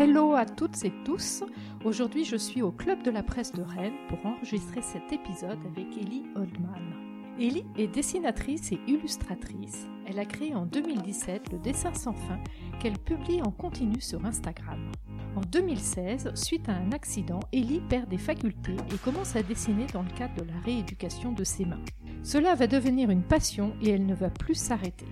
Hello à toutes et tous. Aujourd'hui, je suis au Club de la presse de Rennes pour enregistrer cet épisode avec Ellie Oldman. Ellie est dessinatrice et illustratrice. Elle a créé en 2017 le dessin sans fin qu'elle publie en continu sur Instagram. En 2016, suite à un accident, Ellie perd des facultés et commence à dessiner dans le cadre de la rééducation de ses mains. Cela va devenir une passion et elle ne va plus s'arrêter.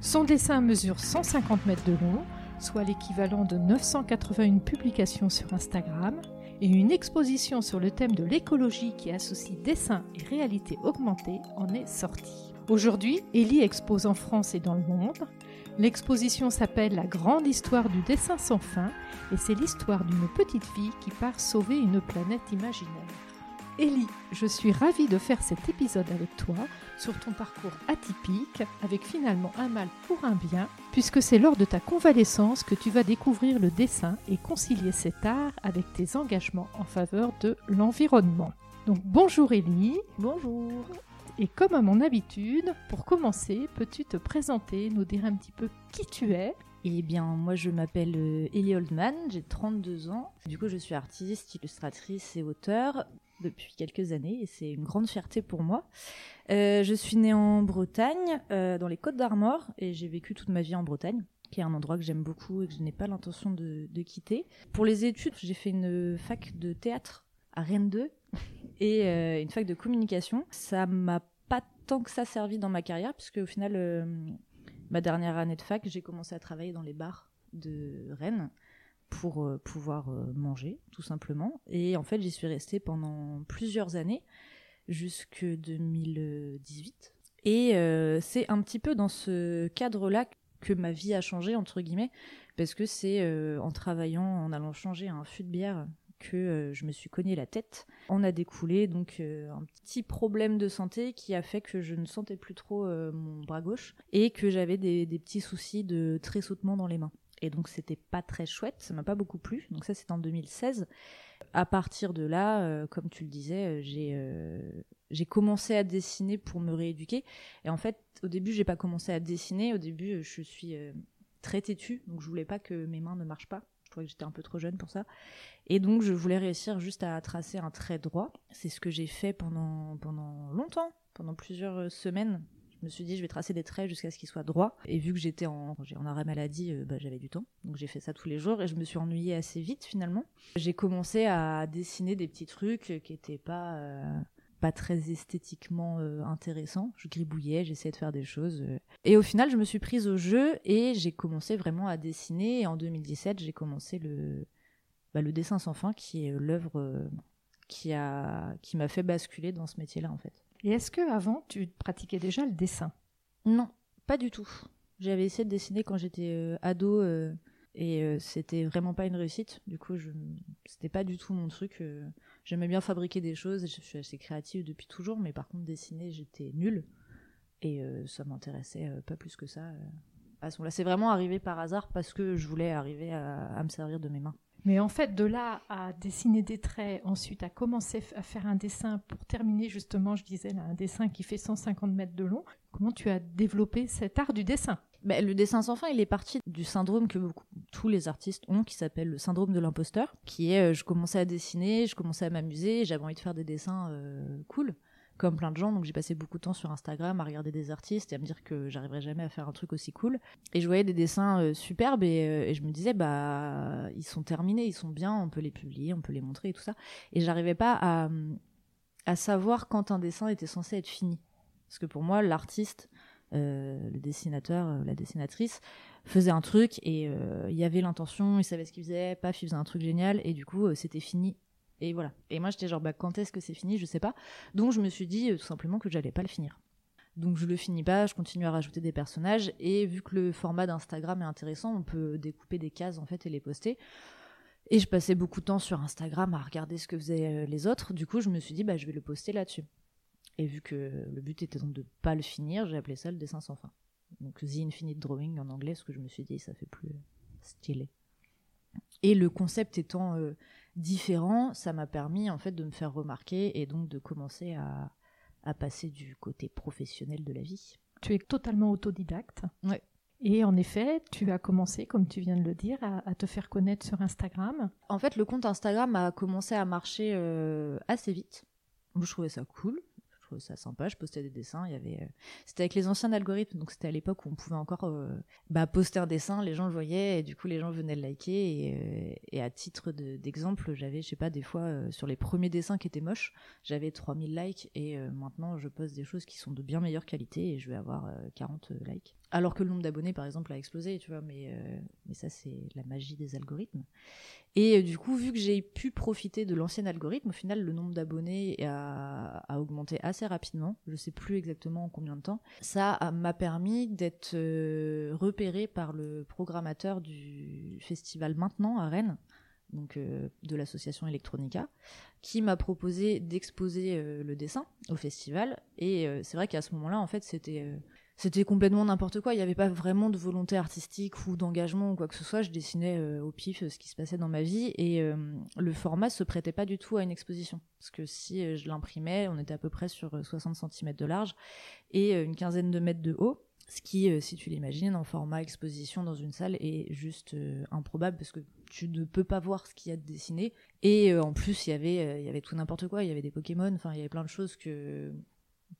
Son dessin mesure 150 mètres de long, soit l'équivalent de 981 publications sur Instagram, et une exposition sur le thème de l'écologie qui associe dessin et réalité augmentée en est sortie. Aujourd'hui, Ellie expose en France et dans le monde. L'exposition s'appelle La grande histoire du dessin sans fin et c'est l'histoire d'une petite fille qui part sauver une planète imaginaire. Ellie, je suis ravie de faire cet épisode avec toi sur ton parcours atypique, avec finalement un mal pour un bien, puisque c'est lors de ta convalescence que tu vas découvrir le dessin et concilier cet art avec tes engagements en faveur de l'environnement. Donc bonjour Ellie. Bonjour. Et comme à mon habitude, pour commencer, peux-tu te présenter, nous dire un petit peu qui tu es? Eh bien, moi je m'appelle euh, Ellie Oldman, j'ai 32 ans. Du coup, je suis artiste, illustratrice et auteur depuis quelques années et c'est une grande fierté pour moi. Euh, je suis née en Bretagne, euh, dans les Côtes d'Armor, et j'ai vécu toute ma vie en Bretagne qui est un endroit que j'aime beaucoup et que je n'ai pas l'intention de, quitter. Pour les études, j'ai fait une fac de théâtre à Rennes 2 et euh, une fac de communication. Ça m'a pas tant que ça servi dans ma carrière, puisque au final, ma dernière année de fac, j'ai commencé à travailler dans les bars de Rennes pour euh, pouvoir euh, manger, tout simplement. Et en fait, j'y suis restée pendant plusieurs années, jusque 2018. Et euh, c'est un petit peu dans ce cadre-là que ma vie a changé, entre guillemets, parce que c'est en travaillant, en allant changer un fût de bière que je me suis cogné la tête. On a découlé donc un petit problème de santé qui a fait que je ne sentais plus trop mon bras gauche et que j'avais des, petits soucis de tressautement dans les mains. Et donc c'était pas très chouette, ça m'a pas beaucoup plu. Donc ça c'était en 2016. À partir de là, euh, comme tu le disais, euh, j'ai euh, j'ai commencé à dessiner pour me rééduquer. Et en fait, au début, j'ai pas commencé à dessiner. Au début, je suis très têtue, donc je voulais pas que mes mains ne marchent pas. Je trouvais que j'étais un peu trop jeune pour ça. Et donc, je voulais réussir juste à tracer un trait droit. C'est ce que j'ai fait pendant, pendant longtemps, pendant plusieurs semaines. Je me suis dit, je vais tracer des traits jusqu'à ce qu'ils soient droits. Et vu que j'étais en, en arrêt maladie, euh, bah, j'avais du temps. Donc j'ai fait ça tous les jours et je me suis ennuyée assez vite finalement. J'ai commencé à dessiner des petits trucs qui étaient pas, euh, pas très esthétiquement euh, intéressants. Je gribouillais, j'essayais de faire des choses. Et au final, je me suis prise au jeu et j'ai commencé vraiment à dessiner. Et en 2017, j'ai commencé le, bah, le dessin sans fin, qui est l'œuvre qui a qui m'a fait basculer dans ce métier-là en fait. Et est-ce que avant tu pratiquais déjà le dessin? Non, pas du tout. J'avais essayé de dessiner quand j'étais euh, ado euh, et euh, c'était vraiment pas une réussite. Du coup, je c'était pas du tout mon truc. J'aimais bien fabriquer des choses, je suis assez créative depuis toujours, mais par contre dessiner, j'étais nulle et ça m'intéressait pas plus que ça. à ce moment-là, c'est vraiment arrivé par hasard parce que je voulais arriver à me servir de mes mains. Mais en fait, de là à dessiner des traits, ensuite à commencer à faire un dessin pour terminer justement, je disais, là, un dessin qui fait 150 mètres de long, comment tu as développé cet art du dessin? Ben, le dessin sans fin, il est parti du syndrome que tous les artistes ont, qui s'appelle le syndrome de l'imposteur, qui est euh, je commençais à dessiner, je commençais à m'amuser, j'avais envie de faire des dessins euh, cool comme plein de gens, donc j'ai passé beaucoup de temps sur Instagram à regarder des artistes et à me dire que j'arriverais jamais à faire un truc aussi cool. Et je voyais des dessins euh, superbes euh, et, je me disais bah ils sont terminés, ils sont bien, on peut les publier, on peut les montrer et tout ça. Et j'arrivais pas à, savoir quand un dessin était censé être fini. Parce que pour moi, l'artiste, euh, le dessinateur, la dessinatrice, faisait un truc et il y avait l'intention, il savait ce qu'il faisait, paf, il faisait un truc génial et du coup c'était fini et voilà. Et moi, j'étais genre, bah, quand est-ce que c'est fini? Je sais pas. Donc, je me suis dit euh, tout simplement que j'allais pas le finir. Donc, je le finis pas, je continue à rajouter des personnages. Et vu que le format d'Instagram est intéressant, on peut découper des cases, en fait, et les poster. Et je passais beaucoup de temps sur Instagram à regarder ce que faisaient euh, les autres. Du coup, je me suis dit, bah, je vais le poster là-dessus. Et vu que le but était donc de pas le finir, j'ai appelé ça le dessin sans fin. Donc, The Infinite Drawing en anglais, ce que je me suis dit, ça fait plus stylé. Et le concept étant euh, différent, ça m'a permis en fait de me faire remarquer et donc de commencer à, à passer du côté professionnel de la vie. Tu es totalement autodidacte. Ouais. Et en effet, tu as commencé, comme tu viens de le dire, à, te faire connaître sur Instagram. En fait, le compte Instagram a commencé à marcher euh, assez vite. Je trouvais ça cool ça sympa. Je postais des dessins. Il y avait, euh, c'était avec les anciens algorithmes, donc c'était à l'époque où on pouvait encore euh, bah, poster un dessin, les gens le voyaient et du coup les gens venaient le liker. Et, euh, à titre d'exemple, j'avais, je sais pas, des fois sur les premiers dessins qui étaient moches, j'avais 3000 likes et maintenant je poste des choses qui sont de bien meilleure qualité et je vais avoir 40 likes. Alors que le nombre d'abonnés, par exemple, a explosé, tu vois, mais, mais ça, c'est la magie des algorithmes. Et euh, du coup, vu que j'ai pu profiter de l'ancien algorithme, au final, le nombre d'abonnés a, augmenté assez rapidement. Je sais plus exactement en combien de temps. Ça m'a permis d'être euh, repéré par le programmateur du festival Maintenant à Rennes, donc euh, de l'association Electronica, qui m'a proposé d'exposer le dessin au festival. Et c'est vrai qu'à ce moment-là, en fait, c'était c'était complètement n'importe quoi. Il n'y avait pas vraiment de volonté artistique ou d'engagement ou quoi que ce soit. Je dessinais euh, au pif euh, ce qui se passait dans ma vie et euh, le format se prêtait pas du tout à une exposition. Parce que si je l'imprimais, on était à peu près sur 60 cm de large et une quinzaine de mètres de haut. Ce qui, si tu l'imagines, en format exposition dans une salle est juste improbable parce que tu ne peux pas voir ce qu'il y a de dessiné. Et en plus, il y avait, il y avait tout n'importe quoi. Il y avait des Pokémon, enfin, il y avait plein de choses que,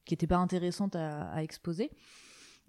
qui n'étaient pas intéressantes à, à exposer.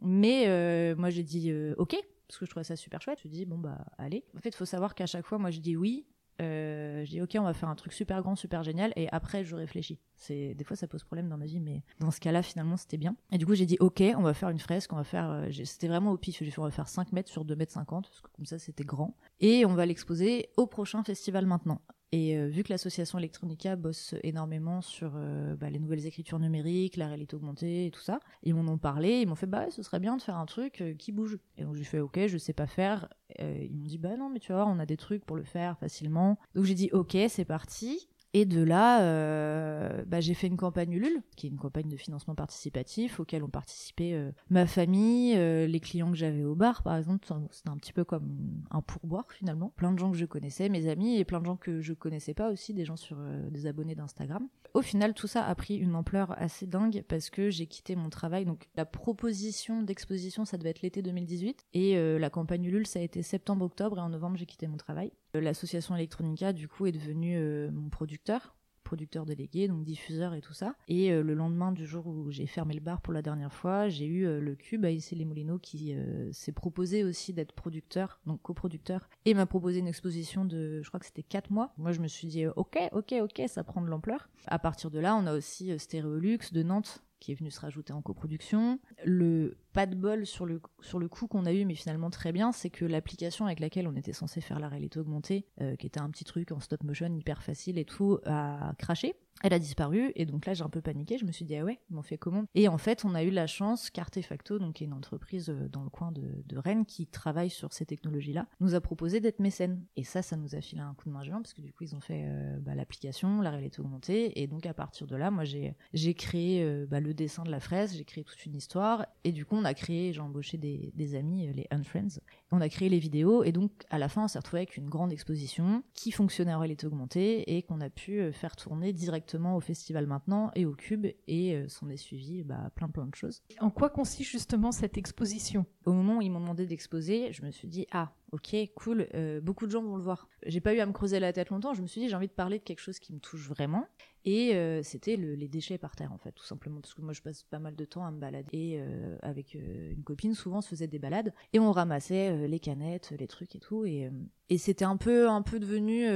Mais euh, moi, j'ai dit euh, OK, parce que je trouvais ça super chouette. Je dis bon, bah, allez. En fait, il faut savoir qu'à chaque fois, moi, je dis oui. Euh, je dis ok on va faire un truc super grand super génial et après je réfléchis c'est des fois ça pose problème dans ma vie mais dans ce cas là finalement c'était bien et du coup j'ai dit ok on va faire une fresque on va faire c'était vraiment au pif j'ai fait on va faire 5 mètres sur 2 mètres 50 parce que comme ça c'était grand et on va l'exposer au prochain festival maintenant et euh, vu que l'association Electronica bosse énormément sur euh, bah, les nouvelles écritures numériques, la réalité augmentée et tout ça, ils m'en ont parlé, ils m'ont fait bah ce serait bien de faire un truc euh, qui bouge. Et donc j'ai fait ok, je sais pas faire. ils m'ont dit bah non mais tu voir, on a des trucs pour le faire facilement. Donc j'ai dit ok, c'est parti. Et de là, euh, bah, j'ai fait une campagne Ulule, qui est une campagne de financement participatif auquel ont participé euh, ma famille, euh, les clients que j'avais au bar, par exemple. C'était un petit peu comme un pourboire finalement. Plein de gens que je connaissais, mes amis, et plein de gens que je connaissais pas aussi, des gens sur des abonnés d'Instagram. Au final, tout ça a pris une ampleur assez dingue parce que j'ai quitté mon travail. Donc la proposition d'exposition, ça devait être l'été 2018, et la campagne Ulule, ça a été septembre-octobre, et en novembre, j'ai quitté mon travail. L'association Electronica, du coup, est devenue euh, mon producteur, producteur délégué, donc diffuseur et tout ça. Et euh, le lendemain du jour où j'ai fermé le bar pour la dernière fois, j'ai eu euh, le Cube à les Moulineaux qui s'est proposé aussi d'être producteur, donc coproducteur, et m'a proposé une exposition de, je crois que c'était 4 mois. Moi, je me suis dit, ok, ok, ok, ça prend de l'ampleur. À partir de là, on a aussi Stéréolux de Nantes qui est venu se rajouter en coproduction. Le pas de bol sur le, sur le coup qu'on a eu, mais finalement très bien, c'est que l'application avec laquelle on était censé faire la réalité augmentée, euh, qui était un petit truc en stop motion hyper facile et tout, a craché. Elle a disparu et donc là j'ai un peu paniqué. Je me suis dit ah ouais, on fait comment? Et en fait on a eu la chance qu'Artefacto, donc qui est une entreprise euh, dans le coin de, Rennes qui travaille sur ces technologies-là, nous a proposé d'être mécène. Et ça, ça nous a filé un coup de main géant parce que du coup ils ont fait euh, bah, l'application, la réalité augmentée et donc à partir de là, moi j'ai j'ai créé euh, bah, le dessin de la fraise, j'ai créé toute une histoire et du coup on a créé, j'ai embauché des amis, les Unfriends, on a créé les vidéos et donc à la fin on s'est retrouvé avec une grande exposition qui fonctionnait en réalité augmentée et qu'on a pu faire tourner directement au festival maintenant et au Cube et euh, s'en est suivi bah, plein plein de choses. En quoi consiste justement cette exposition? Au moment où ils m'ont demandé d'exposer, je me suis dit ah ok cool, euh, beaucoup de gens vont le voir. J'ai pas eu à me creuser la tête longtemps, je me suis dit j'ai envie de parler de quelque chose qui me touche vraiment. Et euh, c'était les déchets par terre en fait tout simplement. Parce que moi je passe pas mal de temps à me balader. Et avec une copine souvent on se faisait des balades. Et on ramassait les canettes, les trucs et tout. Et, c'était un peu un peu devenu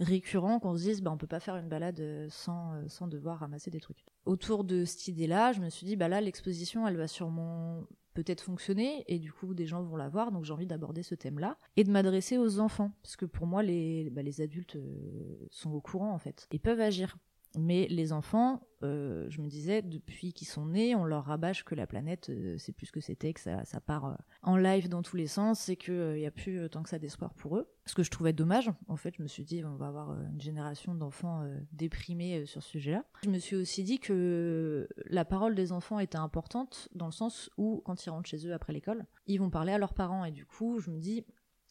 récurrent qu'on se dise bah on peut pas faire une balade euh, sans, euh, sans devoir ramasser des trucs. Autour de cette idée-là, je me suis dit bah là l'exposition elle va sûrement peut-être fonctionner et du coup des gens vont la voir donc j'ai envie d'aborder ce thème-là et de m'adresser aux enfants parce que pour moi les, bah, les adultes euh, sont au courant en fait et peuvent agir mais les enfants, euh, je me disais, depuis qu'ils sont nés, on leur rabâche que la planète, euh, c'est plus ce que c'était, que ça, part euh, en live dans tous les sens, et qu'il n'y a plus tant que ça d'espoir pour eux. Ce que je trouvais dommage, en fait, je me suis dit, on va avoir une génération d'enfants déprimés sur ce sujet-là. Je me suis aussi dit que la parole des enfants était importante, dans le sens où, quand ils rentrent chez eux après l'école, ils vont parler à leurs parents, et du coup, je me dis,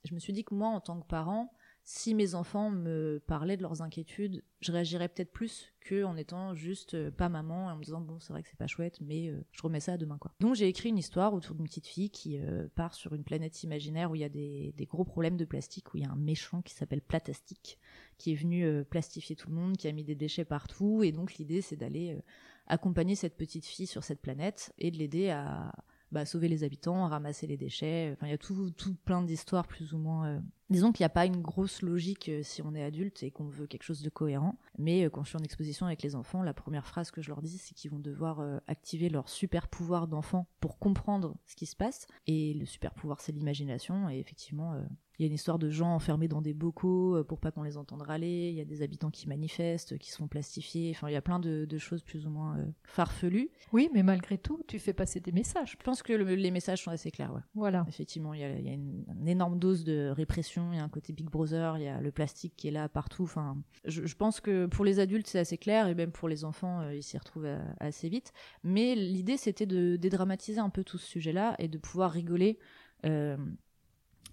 je me suis dit que moi, en tant que parent, si mes enfants me parlaient de leurs inquiétudes, je réagirais peut-être plus que en étant juste euh, pas maman et en me disant bon c'est vrai que c'est pas chouette mais euh, je remets ça à demain quoi. Donc j'ai écrit une histoire autour d'une petite fille qui euh, part sur une planète imaginaire où il y a des, gros problèmes de plastique, où il y a un méchant qui s'appelle Platastique qui est venu plastifier tout le monde, qui a mis des déchets partout et donc l'idée c'est d'aller accompagner cette petite fille sur cette planète et de l'aider à bah, sauver les habitants, ramasser les déchets. Enfin, il y a tout, tout plein d'histoires plus ou moins. Disons qu'il n'y a pas une grosse logique euh, si on est adulte et qu'on veut quelque chose de cohérent. Mais euh, quand je suis en exposition avec les enfants, la première phrase que je leur dis, c'est qu'ils vont devoir activer leur super pouvoir d'enfant pour comprendre ce qui se passe. Et le super pouvoir, c'est l'imagination. Et effectivement, il y a une histoire de gens enfermés dans des bocaux euh, pour pas qu'on les entende râler. Il y a des habitants qui manifestent, qui sont plastifiés. Enfin, il y a plein de, choses plus ou moins euh, farfelues. Oui, mais malgré tout, tu fais passer des messages. Je pense que les messages sont assez clairs. Ouais. Voilà. Effectivement, il y a, une, énorme dose de répression. Il y a un côté Big Brother. Il y a le plastique qui est là partout. Enfin, je, pense que pour les adultes, c'est assez clair et même pour les enfants, euh, ils s'y retrouvent assez vite. Mais l'idée, c'était de dédramatiser un peu tout ce sujet-là et de pouvoir rigoler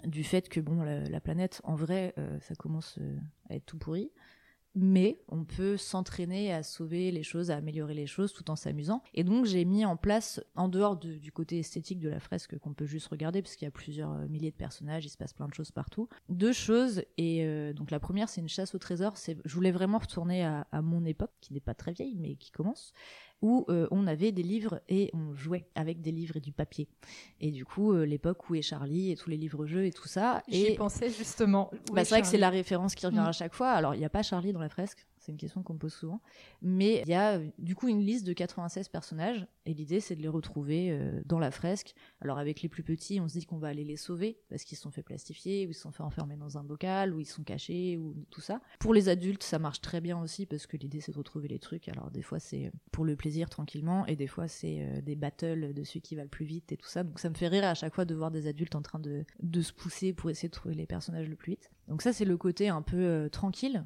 du fait que bon la, planète en vrai euh, ça commence euh, à être tout pourri mais on peut s'entraîner à sauver les choses, à améliorer les choses tout en s'amusant. Et donc j'ai mis en place, en dehors du côté esthétique de la fresque qu'on peut juste regarder, parce qu'il y a plusieurs euh, milliers de personnages, il se passe plein de choses partout, deux choses. Et donc la première, c'est une chasse au trésor. Je voulais vraiment retourner à mon époque, qui n'est pas très vieille, mais qui commence où euh, on avait des livres et on jouait avec des livres et du papier. Et du coup, euh, l'époque où est Charlie et tous les livres-jeux et tout ça. J'y pensais justement. Bah, c'est vrai que c'est la référence qui revient mm. à chaque fois. Alors, il n'y a pas Charlie dans la fresque, c'est une question qu'on me pose souvent. Mais il y a du coup une liste de 96 personnages et l'idée c'est de les retrouver euh, dans la fresque. Alors avec les plus petits, on se dit qu'on va aller les sauver parce qu'ils sont fait plastifier ou ils sont fait enfermer dans un bocal ou ils sont cachés ou tout ça. Pour les adultes, ça marche très bien aussi parce que l'idée c'est de retrouver les trucs. Alors des fois c'est pour le plaisir tranquillement et des fois c'est euh, des battles de celui qui va le plus vite et tout ça. Donc ça me fait rire à chaque fois de voir des adultes en train de, de se pousser pour essayer de trouver les personnages le plus vite. Donc ça c'est le côté un peu euh, tranquille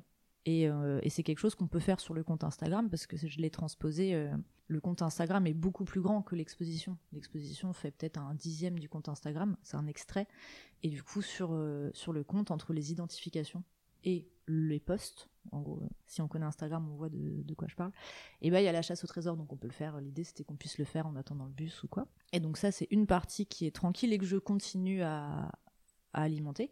euh, et, c'est quelque chose qu'on peut faire sur le compte Instagram parce que je l'ai transposé. Euh, le compte Instagram est beaucoup plus grand que l'exposition. L'exposition fait peut-être un dixième du compte Instagram, c'est un extrait. Et du coup, sur, euh, sur le compte, entre les identifications et les posts, en gros, si on connaît Instagram, on voit de, quoi je parle, et ben il y a la chasse au trésor, donc on peut le faire. L'idée c'était qu'on puisse le faire en attendant le bus ou quoi. Et donc ça, c'est une partie qui est tranquille et que je continue à, à alimenter.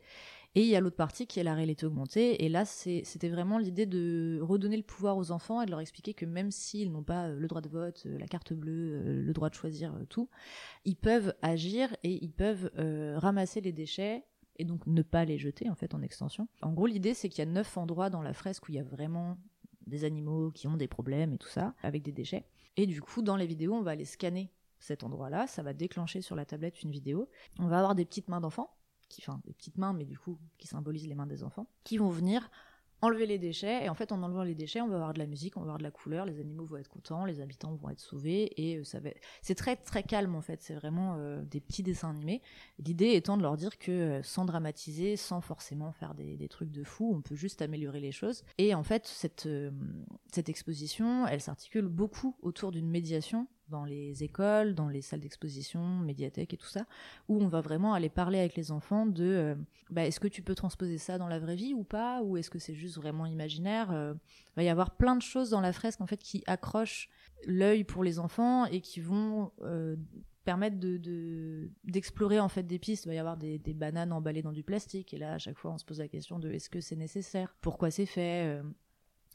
Et il y a l'autre partie qui est la réalité augmentée. Et là, c'était vraiment l'idée de redonner le pouvoir aux enfants et de leur expliquer que même s'ils n'ont pas euh, le droit de vote, euh, la carte bleue, euh, le droit de choisir tout, ils peuvent agir et ils peuvent ramasser les déchets et donc ne pas les jeter en fait en extension. En gros, l'idée c'est qu'il y a neuf endroits dans la fresque où il y a vraiment des animaux qui ont des problèmes et tout ça avec des déchets. Et du coup, dans les vidéos, on va aller scanner cet endroit-là, ça va déclencher sur la tablette une vidéo. On va avoir des petites mains d'enfants enfin des petites mains, mais du coup qui symbolisent les mains des enfants, qui vont venir enlever les déchets. Et en fait, en enlevant les déchets, on va avoir de la musique, on va avoir de la couleur, les animaux vont être contents, les habitants vont être sauvés, et euh, ça va. C'est très très calme en fait. C'est vraiment euh, des petits dessins animés. L'idée étant de leur dire que euh, sans dramatiser, sans forcément faire des, des, trucs de fou, on peut juste améliorer les choses. Et en fait, cette cette exposition, elle s'articule beaucoup autour d'une médiation dans les écoles, dans les salles d'exposition, médiathèques et tout ça, où on va vraiment aller parler avec les enfants de euh, bah, est-ce que tu peux transposer ça dans la vraie vie ou pas, ou est-ce que c'est juste vraiment imaginaire euh, Il va y avoir plein de choses dans la fresque en fait qui accrochent l'œil pour les enfants et qui vont euh, permettre de, d'explorer en fait des pistes. Il va y avoir des, bananes emballées dans du plastique et là à chaque fois on se pose la question de est-ce que c'est nécessaire, pourquoi c'est fait?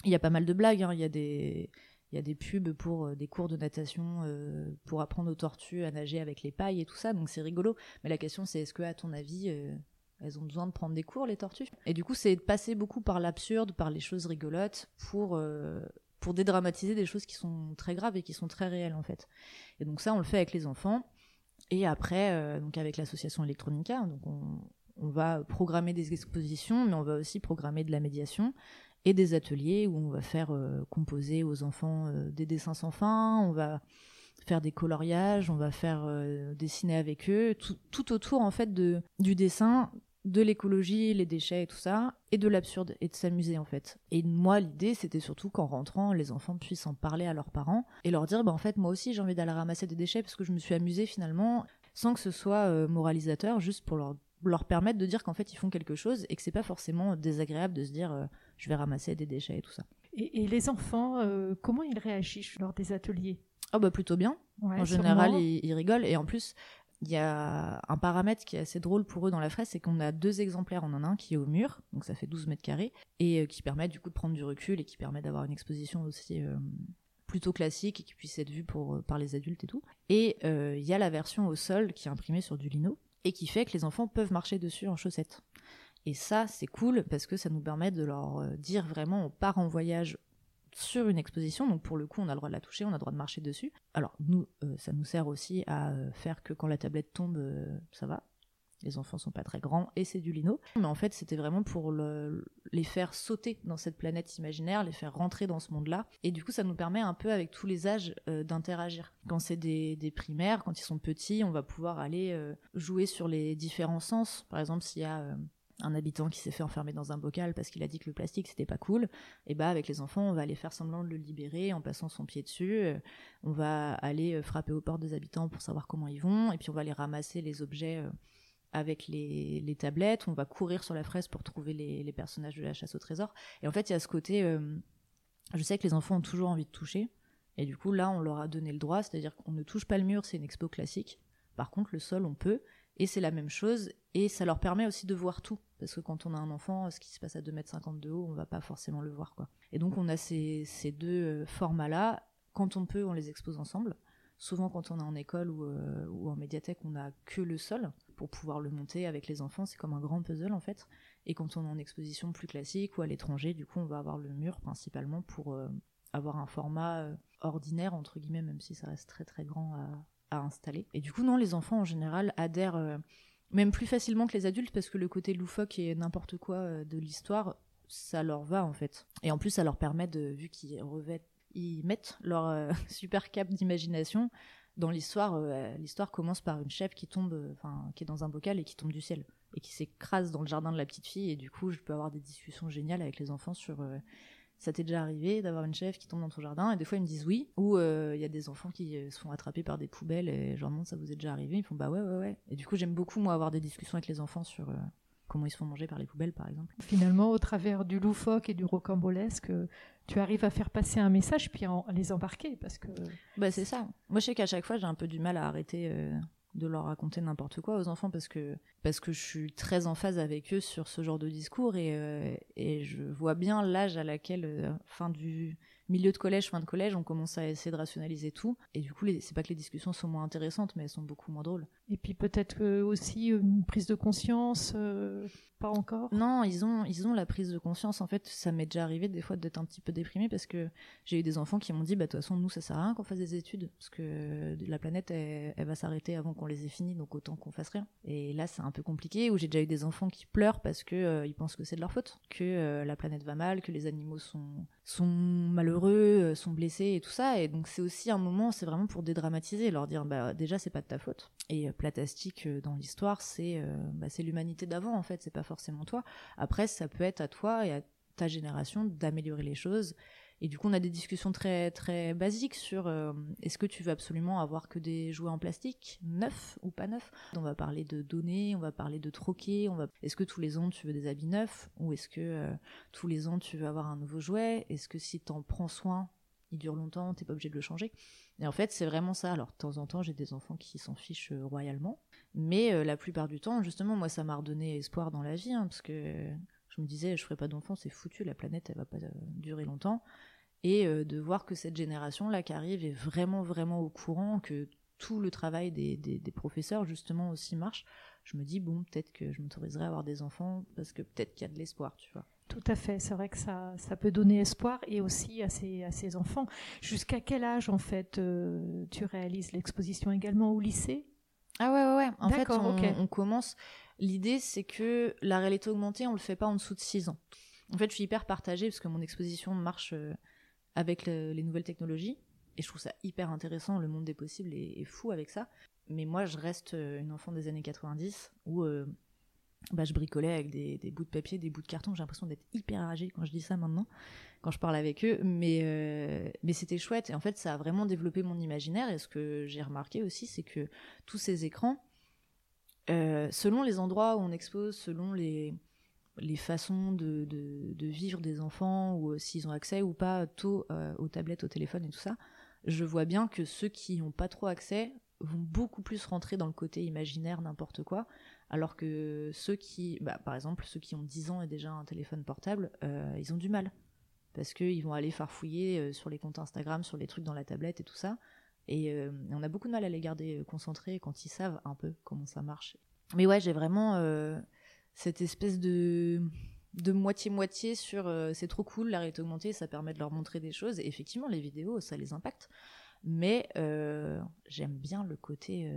Il y a pas mal de blagues, hein. il y a des il y a des pubs pour euh, des cours de natation euh, pour apprendre aux tortues à nager avec les pailles et tout ça, donc c'est rigolo. Mais la question c'est est-ce que à ton avis euh, elles ont besoin de prendre des cours les tortues? Et du coup c'est de passer beaucoup par l'absurde, par les choses rigolotes pour pour dédramatiser des choses qui sont très graves et qui sont très réelles en fait. Et donc ça on le fait avec les enfants et après donc avec l'association Electronica, donc on, on va programmer des expositions, mais on va aussi programmer de la médiation et des ateliers où on va faire euh, composer aux enfants euh, des dessins sans fin, on va faire des coloriages, on va faire euh, dessiner avec eux, tout, autour en fait de, du dessin, de l'écologie, les déchets et tout ça, et de l'absurde, et de s'amuser en fait. Et moi, l'idée, c'était surtout qu'en rentrant, les enfants puissent en parler à leurs parents et leur dire, bah en fait, moi aussi, j'ai envie d'aller ramasser des déchets parce que je me suis amusée finalement, sans que ce soit moralisateur, juste pour leur leur permettre de dire qu'en fait ils font quelque chose et que c'est pas forcément désagréable de se dire euh, je vais ramasser des déchets et tout ça. Et, les enfants, euh, comment ils réagissent lors des ateliers? Oh bah plutôt bien. en général, ils, rigolent et en plus il y a un paramètre qui est assez drôle pour eux dans la fraise, c'est qu'on a deux exemplaires. On en a un qui est au mur, donc ça fait 12 mètres carrés, et euh, qui permet du coup de prendre du recul et qui permet d'avoir une exposition aussi plutôt classique et qui puisse être vu pour, par les adultes et tout. Et il y a la version au sol qui est imprimée sur du lino et qui fait que les enfants peuvent marcher dessus en chaussettes. Et ça, c'est cool parce que ça nous permet de leur euh, dire vraiment on part en voyage sur une exposition, donc pour le coup on a le droit de la toucher, on a le droit de marcher dessus. Alors nous, ça nous sert aussi à faire que quand la tablette tombe, ça va, les enfants sont pas très grands et c'est du lino. Mais en fait, c'était vraiment pour les faire sauter dans cette planète imaginaire, les faire rentrer dans ce monde-là. Et du coup, ça nous permet un peu avec tous les âges euh, d'interagir. Quand c'est des, primaires, quand ils sont petits, on va pouvoir aller euh, jouer sur les différents sens. Par exemple, s'il y a euh, un habitant qui s'est fait enfermer dans un bocal parce qu'il a dit que le plastique c'était pas cool, et bah avec les enfants on va aller faire semblant de le libérer en passant son pied dessus, on va aller frapper aux portes des habitants pour savoir comment ils vont, et puis on va aller ramasser les objets avec les, tablettes, on va courir sur la fraise pour trouver les, personnages de la chasse au trésor. Et en fait, il y a ce côté, euh, je sais que les enfants ont toujours envie de toucher, et du coup là, on leur a donné le droit, c'est-à-dire qu'on ne touche pas le mur, c'est une expo classique. Par contre, le sol, on peut, et c'est la même chose, et ça leur permet aussi de voir tout, parce que quand on a un enfant, ce qui se passe à 2,50 m de haut, on va pas forcément le voir. Et donc on a ces, deux euh, formats-là, quand on peut, on les expose ensemble. Souvent, quand on est en école ou, euh, ou en médiathèque, on n'a que le sol pour pouvoir le monter avec les enfants. C'est comme un grand puzzle en fait. Et quand on est en exposition plus classique ou à l'étranger, du coup, on va avoir le mur principalement pour euh, avoir un format euh, ordinaire, entre guillemets, même si ça reste très très grand à, installer. Et du coup, non, les enfants en général adhèrent même plus facilement que les adultes parce que le côté loufoque et n'importe quoi de l'histoire, ça leur va en fait. Et en plus, ça leur permet de, vu qu'ils revêtent ils mettent leur euh, super cap d'imagination dans l'histoire. Euh, l'histoire commence par une chèvre qui tombe, euh, enfin, qui est dans un bocal et qui tombe du ciel et qui s'écrase dans le jardin de la petite fille. Et du coup, je peux avoir des discussions géniales avec les enfants sur ça t'est déjà arrivé d'avoir une chèvre qui tombe dans ton jardin? Et des fois ils me disent oui ou il y a des enfants qui se font attraper par des poubelles et je leur demande ça vous est déjà arrivé? Ils font bah ouais ouais ouais et du coup j'aime beaucoup moi avoir des discussions avec les enfants sur comment ils se font manger par les poubelles, par exemple. Finalement, au travers du loufoque et du rocambolesque, tu arrives à faire passer un message puis à les embarquer parce que. Bah c'est ça. Moi, je sais qu'à chaque fois, j'ai un peu du mal à arrêter euh, de leur raconter n'importe quoi aux enfants parce que parce que je suis très en phase avec eux sur ce genre de discours et, euh, et je vois bien l'âge à laquelle, euh, fin du milieu de collège, fin de collège, on commence à essayer de rationaliser tout. Et du coup, c'est pas que les discussions sont moins intéressantes, mais elles sont beaucoup moins drôles. Et puis peut-être aussi une prise de conscience, euh, pas encore? Non, ils ont, ils ont la prise de conscience. En fait, ça m'est déjà arrivé des fois d'être un petit peu déprimé parce que j'ai eu des enfants qui m'ont dit, bah de toute façon, nous, ça sert à rien qu'on fasse des études parce que la planète, elle, va s'arrêter avant qu'on les ait finis, donc autant qu'on fasse rien. Et là, c'est un peu compliqué. Où j'ai déjà eu des enfants qui pleurent parce que euh, ils pensent que c'est de leur faute, que euh, la planète va mal, que les animaux sont sont malheureux, euh, sont blessés et tout ça. Et donc c'est aussi un moment, c'est vraiment pour dédramatiser, leur dire bah déjà c'est pas de ta faute. Et euh, Platastique euh, dans l'histoire, c'est bah, c'est l'humanité d'avant en fait, c'est pas forcément toi. Après ça peut être à toi et à ta génération d'améliorer les choses et du coup, on a des discussions très très basiques sur euh, est-ce que tu veux absolument avoir que des jouets en plastique, neufs ou pas neufs? On va parler de donner, on va parler de troquer. On va. Est-ce que tous les ans tu veux des habits neufs? Ou est-ce que euh, tous les ans tu veux avoir un nouveau jouet? Est-ce que si t'en prends soin, il dure longtemps, t'es pas obligé de le changer? Et en fait, c'est vraiment ça. Alors, de temps en temps, j'ai des enfants qui s'en fichent euh, royalement, mais la plupart du temps, justement, moi, ça m'a redonné espoir dans la vie, hein, parce que je me disais, je ferai pas d'enfants, c'est foutu, la planète, elle va pas durer longtemps et euh, de voir que cette génération-là qui arrive est vraiment, vraiment au courant, que tout le travail des, des, professeurs, justement, aussi marche, je me dis, bon, peut-être que je m'autoriserai à avoir des enfants, parce que peut-être qu'il y a de l'espoir, tu vois. Tout à fait, c'est vrai que ça, ça peut donner espoir et aussi à ces, à ces enfants. Jusqu'à quel âge, en fait, euh, tu réalises l'exposition également au lycée? Ah ouais, ouais, ouais. En fait, on, on commence. L'idée, c'est que la réalité augmentée, on le fait pas en dessous de 6 ans. En fait, je suis hyper partagée parce que mon exposition marche euh, avec les nouvelles technologies. Et je trouve ça hyper intéressant, le monde des possibles est, fou avec ça. Mais moi, je reste euh, une enfant des années 90 où euh, bah, je bricolais avec des, bouts de papier, des bouts de carton. J'ai l'impression d'être hyper âgée quand je dis ça maintenant, quand je parle avec eux. Mais, mais c'était chouette. Et en fait, ça a vraiment développé mon imaginaire. Et ce que j'ai remarqué aussi, c'est que tous ces écrans, selon les endroits où on expose, selon les, façons de, vivre des enfants, ou s'ils ont accès ou pas tôt aux tablettes, au téléphone et tout ça, je vois bien que ceux qui n'ont pas trop accès vont beaucoup plus rentrer dans le côté imaginaire, n'importe quoi, alors que ceux qui, bah, par exemple, ceux qui ont 10 ans et déjà un téléphone portable, euh, ils ont du mal. Parce qu'ils vont aller farfouiller euh, sur les comptes Instagram, sur les trucs dans la tablette et tout ça. Et euh, on a beaucoup de mal à les garder concentrés quand ils savent un peu comment ça marche. Mais ouais, j'ai vraiment cette espèce de moitié-moitié sur c'est trop cool, la réalité augmentée, ça permet de leur montrer des choses. Effectivement, les vidéos, ça les impacte. Mais j'aime bien le côté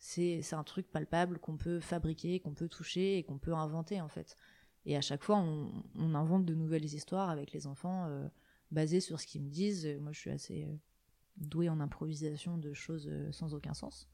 c'est un truc palpable qu'on peut fabriquer, qu'on peut toucher et qu'on peut inventer en fait. Et à chaque fois, on, invente de nouvelles histoires avec les enfants euh, basées sur ce qu'ils me disent. Moi, je suis assez euh, douée en improvisation de choses euh, sans aucun sens.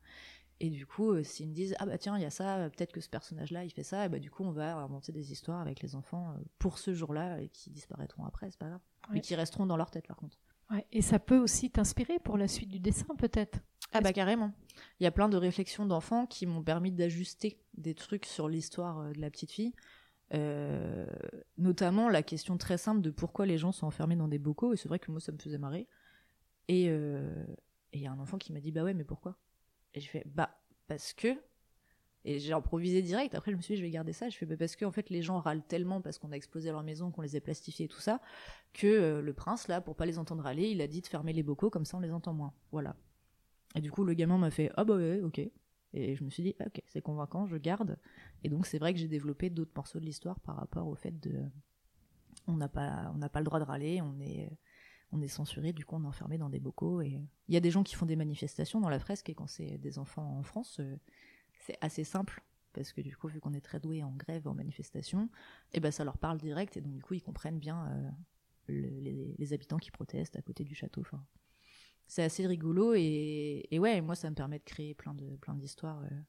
Et du coup, s'ils me disent ah bah tiens, il y a ça, peut-être que ce personnage-là, il fait ça, et bah du coup, on va inventer des histoires avec les enfants pour ce jour-là et qui disparaîtront après, c'est pas grave, mais qui resteront dans leur tête par contre. Ouais, et ça peut aussi t'inspirer pour la suite du dessin, peut-être? Ah bah carrément. Il y a plein de réflexions d'enfants qui m'ont permis d'ajuster des trucs sur l'histoire euh, de la petite fille. Euh, notamment la question très simple de pourquoi les gens sont enfermés dans des bocaux. Et c'est vrai que moi, ça me faisait marrer. Et euh, il y a un enfant qui m'a dit Bah ouais, mais pourquoi? Et j'ai fait Bah, parce que. Et j'ai improvisé direct. Après, je me suis dit, je vais garder ça. Je fais, bah, parce que, en fait, les gens râlent tellement parce qu'on a explosé leur maison, qu'on les a plastifiés et tout ça, que le prince, là, pour pas les entendre râler, il a dit de fermer les bocaux, comme ça on les entend moins. Voilà. Et du coup, le gamin m'a fait Ah bah ouais, ok. Et je me suis dit, ok, c'est convaincant, je garde. Et donc, c'est vrai que j'ai développé d'autres morceaux de l'histoire par rapport au fait de. On n'a pas, on n'a pas le droit de râler, on est, on est censuré, du coup, on est enfermé dans des bocaux. Et il y a des gens qui font des manifestations dans la fresque, et quand c'est des enfants en France, euh, c'est assez simple. Parce que du coup, vu qu'on est très doué en grève, en manifestation, et eh ben ça leur parle direct, et donc du coup, ils comprennent bien euh, les, habitants qui protestent à côté du château. C'est assez rigolo et, ouais, moi ça me permet de créer plein de plein d'histoires euh,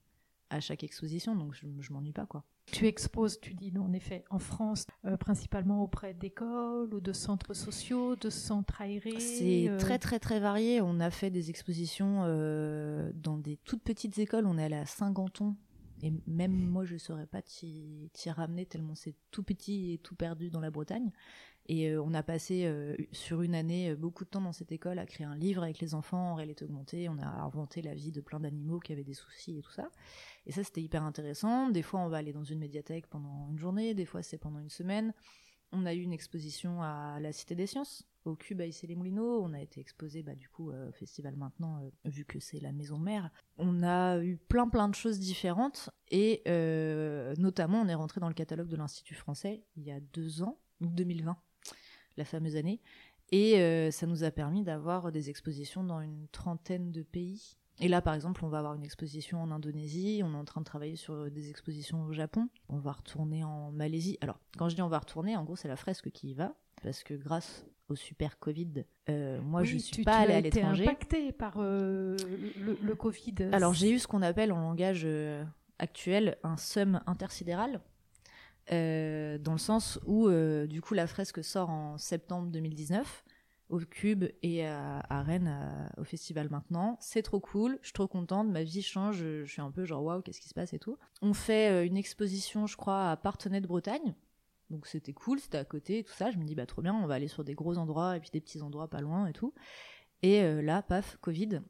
à chaque exposition, donc je, je m'ennuie pas quoi. Tu exposes, tu dis en effet, en France, euh, principalement auprès d'écoles ou de centres sociaux, de centres aérés. C'est euh très très très varié. On a fait des expositions dans des toutes petites écoles. On est allé à Saint-Ganton et même moi je saurais pas t'y ramener tellement c'est tout petit et tout perdu dans la Bretagne. Et euh, on a passé euh, sur une année euh, beaucoup de temps dans cette école à créer un livre avec les enfants en réalité augmentée. On a inventé la vie de plein d'animaux qui avaient des soucis et tout ça. Et ça, c'était hyper intéressant. Des fois, on va aller dans une médiathèque pendant une journée, des fois, c'est pendant une semaine. On a eu une exposition à la Cité des Sciences, au Cube à Issy-les-Moulineaux. On a été exposé, bah, du coup, au festival maintenant, vu que c'est la maison mère. On a eu plein, plein de choses différentes. Et notamment, on est rentré dans le catalogue de l'Institut français il y a deux ans, 2020 la fameuse année. Et euh, ça nous a permis d'avoir des expositions dans une trentaine de pays. Et là, par exemple, on va avoir une exposition en Indonésie, on est en train de travailler sur des expositions au Japon, on va retourner en Malaisie. Alors, quand je dis on va retourner, en gros, c'est la fresque qui y va, parce que grâce au super Covid, euh, moi, je suis pas allée à l'étranger. Tu impacté par euh, le, Covid. Alors, j'ai eu ce qu'on appelle en langage actuel un SUM intersidéral. Euh, dans le sens où euh, du coup la fresque sort en septembre 2019 au Cube et à, Rennes au festival maintenant. C'est trop cool, je suis trop contente, ma vie change, je, suis un peu genre waouh, qu'est-ce qui se passe et tout. On fait euh, une exposition, je crois, à Partenay de Bretagne. Donc c'était cool, c'était à côté et tout ça. Je me dis bah trop bien, on va aller sur des gros endroits et puis des petits endroits pas loin et tout. Et là, paf, Covid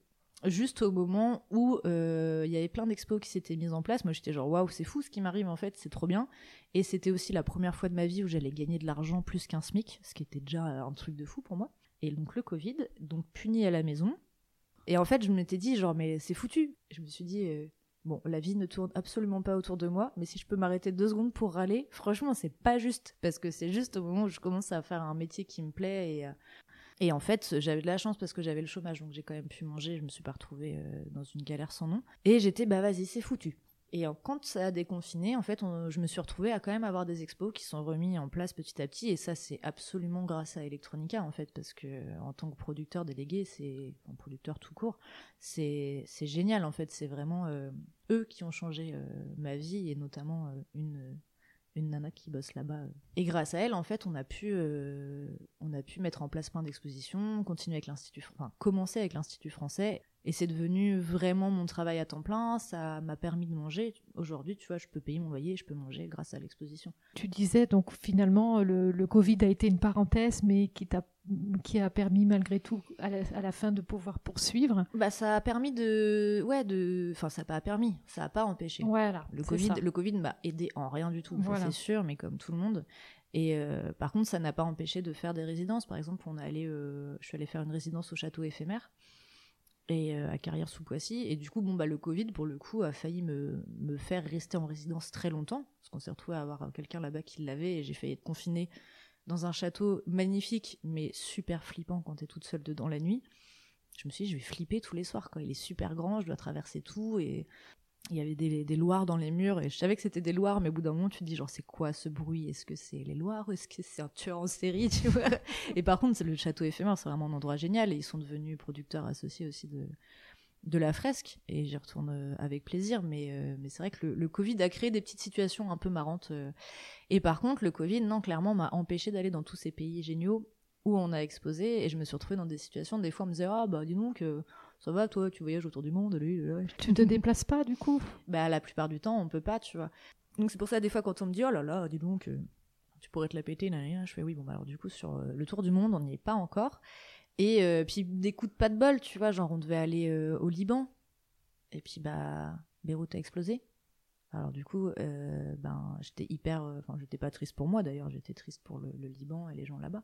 juste au moment où euh, il y avait plein d'expos qui s'étaient mises en place, moi j'étais genre waouh, c'est fou ce qui m'arrive en fait, c'est trop bien. Et c'était aussi la première fois de ma vie où j'allais gagner de l'argent plus qu'un SMIC, ce qui était déjà un truc de fou pour moi. Et donc le Covid, donc puni à la maison. Et en fait, je m'étais dit genre mais c'est foutu. Je me suis dit euh, bon, la vie ne tourne absolument pas autour de moi, mais si je peux m'arrêter deux secondes pour râler, franchement, c'est pas juste parce que c'est juste au moment où je commence à faire un métier qui me plaît et et en fait, j'avais de la chance parce que j'avais le chômage, donc j'ai quand même pu manger. Je me suis pas retrouvée euh, dans une galère sans nom. Et j'étais, bah vas-y, c'est foutu. Et quand ça a déconfiné, en fait, je me suis retrouvée à quand même avoir des expos qui sont remis en place petit à petit. Et ça, c'est absolument grâce à Electronica, en fait, parce que en tant que producteur délégué, c'est, producteur tout court, c'est, c'est génial, en fait. C'est vraiment euh, eux qui ont changé euh, ma vie et notamment une une nana qui bosse là-bas. Et grâce à elle, en fait, on a pu, euh, on a pu mettre en place plein d'expositions, continuer avec l'Institut, enfin, commencer avec l'Institut français. Et c'est devenu vraiment mon travail à temps plein. Ça m'a permis de manger. Aujourd'hui, tu vois, je peux payer mon loyer, je peux manger grâce à l'exposition. Tu disais donc finalement le, le, Covid a été une parenthèse, mais qui t'a qui a permis malgré tout à la, fin de pouvoir poursuivre. Bah ça a permis de ouais de enfin ça n'a pas permis, ça n'a pas empêché. Voilà. Le Covid le Covid m'a aidé en rien du tout, c'est sûr, mais comme tout le monde. Et euh, par contre, ça n'a pas empêché de faire des résidences. Par exemple, on a allé, euh, je suis allée faire une résidence au château éphémère et euh, à Carrière sous Poissy. Et du coup, bon, bah, le Covid, pour le coup, a failli me, me faire rester en résidence très longtemps, parce qu'on s'est retrouvé à avoir quelqu'un là-bas qui l'avait, et j'ai failli être confinée dans un château magnifique, mais super flippant quand t'es toute seule dedans la nuit. Je me suis dit, je vais flipper tous les soirs, quoi. Il est super grand, je dois traverser tout, et il y avait des, des, loirs dans les murs et je savais que c'était des loirs mais au bout d'un moment tu te dis genre c'est quoi ce bruit? Est-ce que c'est les loirs? Est-ce que c'est un tueur en série? Et par contre le château éphémère c'est vraiment un endroit génial et ils sont devenus producteurs associés aussi de de la fresque et j'y retourne euh, avec plaisir mais euh, mais c'est vrai que le, Covid a créé des petites situations un peu marrantes euh. et par contre le Covid non clairement m'a empêché d'aller dans tous ces pays géniaux où on a exposé et je me suis retrouvée dans des situations des fois on me disait ah bah dis donc ça va toi tu voyages autour du monde lui tu te déplaces pas du coup? Bah la plupart du temps on peut pas tu vois. Donc c'est pour ça des fois quand on me dit oh là là dis donc tu pourrais te la péter je fais oui bon bah alors du coup sur le tour du monde on n'y est pas encore et euh, puis des coups de pas de bol tu vois genre on devait aller au Liban et puis bah Beyrouth a explosé alors du coup, ben j'étais hyper, enfin j'étais pas triste pour moi d'ailleurs, j'étais triste pour le, Liban et les gens là-bas.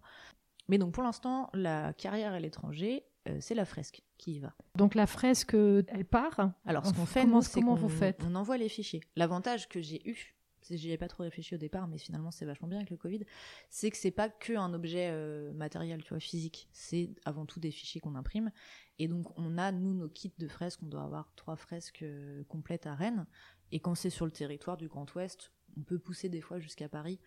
Mais donc pour l'instant, la carrière à l'étranger, euh, c'est la fresque qui y va. Donc la fresque, euh, elle part. Alors ce qu'on fait, comment, c'est comment vous faites? On envoie les fichiers. L'avantage que j'ai eu, j'y ai pas trop réfléchi au départ, mais finalement c'est vachement bien avec le Covid, c'est que c'est pas que un objet euh, matériel, tu vois, physique. C'est avant tout des fichiers qu'on imprime. Et donc on a nous nos kits de fresques. On doit avoir trois fresques complètes à Rennes. Et quand c'est sur le territoire du Grand Ouest, on peut pousser des fois jusqu'à Paris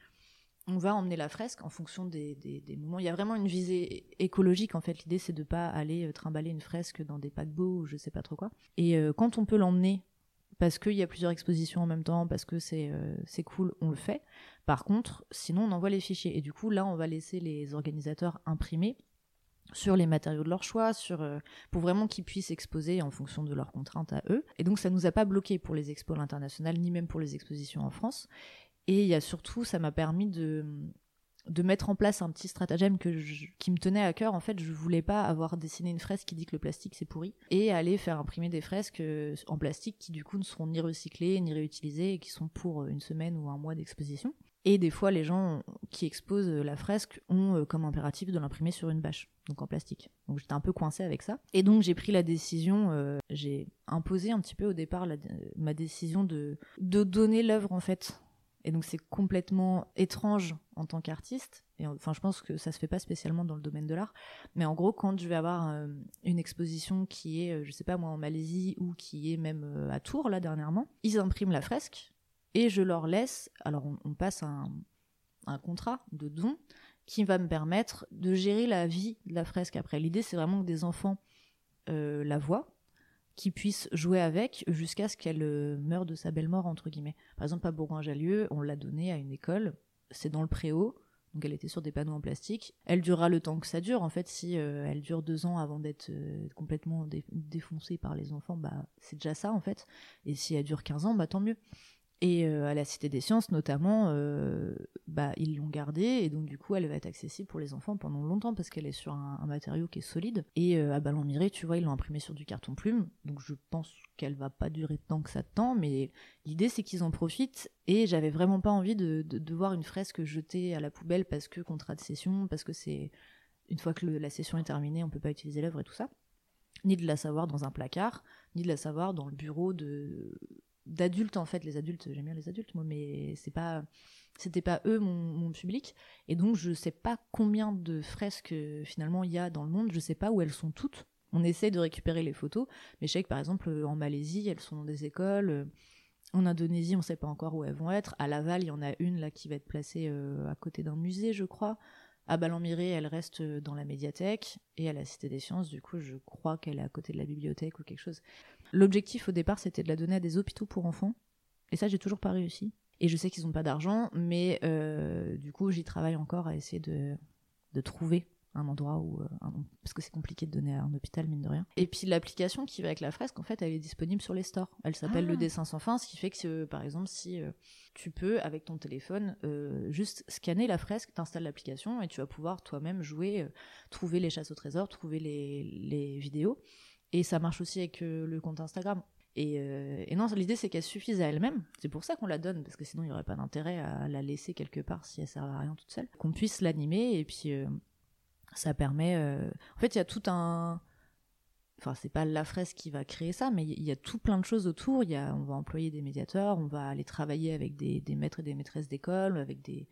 on va emmener la fresque en fonction des, des, moments. Il y a vraiment une visée écologique en fait. L'idée c'est de pas aller euh, trimballer une fresque dans des paquebots ou je sais pas trop quoi. Et euh, quand on peut l'emmener parce qu'il y a plusieurs expositions en même temps, parce que c'est euh, c'est cool, on le fait. Par contre, sinon on envoie les fichiers. Et du coup là on va laisser les organisateurs imprimer sur les matériaux de leur choix, sur, pour vraiment qu'ils puissent exposer en fonction de leurs contraintes à eux. Et donc ça nous a pas bloqué pour les expos internationales, ni même pour les expositions en France. Et il y a surtout, ça m'a permis de, de mettre en place un petit stratagème qui me tenait à cœur. En fait, je voulais pas avoir dessiné une fresque qui dit que le plastique c'est pourri et aller faire imprimer des fresques euh, en plastique qui du coup ne seront ni recyclées ni réutilisées et qui sont pour euh, une semaine ou un mois d'exposition. Et des fois, les gens qui exposent la fresque ont euh, comme impératif de l'imprimer sur une bâche, donc en plastique. Donc j'étais un peu coincée avec ça. Et donc j'ai pris la décision, j'ai imposé un petit peu au départ ma décision de, de donner l'œuvre en fait et donc c'est complètement étrange en tant qu'artiste. Et enfin, je pense que ça se fait pas spécialement dans le domaine de l'art. Mais en gros, quand je vais avoir euh, une exposition qui est, euh, je sais pas moi, en Malaisie ou qui est même euh, à Tours là dernièrement, ils impriment la fresque et je leur laisse. Alors on, passe un, un contrat de don qui va me permettre de gérer la vie de la fresque après. L'idée, c'est vraiment que des enfants la voient qui puisse jouer avec jusqu'à ce qu'elle euh, meure de sa belle mort entre guillemets. Par exemple à Bourgoin-Jallieu, on l'a donnée à une école, c'est dans le préau, donc elle était sur des panneaux en plastique. Elle durera le temps que ça dure. En fait, si euh, elle dure deux ans avant d'être euh, complètement défoncée par les enfants, bah c'est déjà ça en fait. Et si elle dure 15 ans, bah tant mieux. Et euh, à la Cité des Sciences, notamment, euh, bah, ils l'ont gardée, et donc du coup, elle va être accessible pour les enfants pendant longtemps, parce qu'elle est sur un, matériau qui est solide. Et euh, à Ballon-Miré, tu vois, ils l'ont imprimée sur du carton plume, donc je pense qu'elle va pas durer tant que ça de temps, mais l'idée c'est qu'ils en profitent, et j'avais vraiment pas envie de, de, voir une fresque jetée à la poubelle parce que contrat de session, parce que c'est... Une fois que la session est terminée, on peut pas utiliser l'œuvre et tout ça. Ni de la savoir dans un placard, ni de la savoir dans le bureau de d'adultes en fait. Les adultes j'aime bien les adultes moi mais c'est pas c'était pas eux mon, public. Et donc je sais pas combien de fresques euh, finalement il y a dans le monde. Je sais pas où elles sont toutes. On essaie de récupérer les photos. Mais je sais que par exemple euh, en Malaisie elles sont dans des écoles. Euh, en Indonésie on sait pas encore où elles vont être. À Laval il y en a une là qui va être placée à côté d'un musée je crois. À Ballon-Miré, elle reste dans la médiathèque. Et à la Cité des Sciences, du coup, je crois qu'elle est à côté de la bibliothèque ou quelque chose. L'objectif au départ, c'était de la donner à des hôpitaux pour enfants. Et ça, j'ai toujours pas réussi. Et je sais qu'ils n'ont pas d'argent, mais euh, du coup, j'y travaille encore à essayer de, de trouver un endroit où parce que c'est compliqué de donner à un hôpital mine de rien. Et puis l'application qui va avec la fresque, en fait, elle est disponible sur les stores. Elle s'appelle le ah. dessin sans fin, ce qui fait que par exemple si tu peux avec ton téléphone juste scanner la fresque, t'installes l'application et tu vas pouvoir toi-même jouer, trouver les chasses au trésor, trouver les, les vidéos. Et ça marche aussi avec le compte Instagram. Euh, et, non, l'idée c'est qu'elle suffise à elle-même. C'est pour ça qu'on la donne, parce que sinon il n'y aurait pas d'intérêt à la laisser quelque part si elle sert à rien toute seule. Qu'on puisse l'animer et puis euh, ça permet. Euh, en fait, il y a tout un. Enfin, c'est pas la fresque qui va créer ça, mais il y a tout plein de choses autour. Y a, on va employer des médiateurs, on va aller travailler avec des, maîtres et des maîtresses d'école, avec des,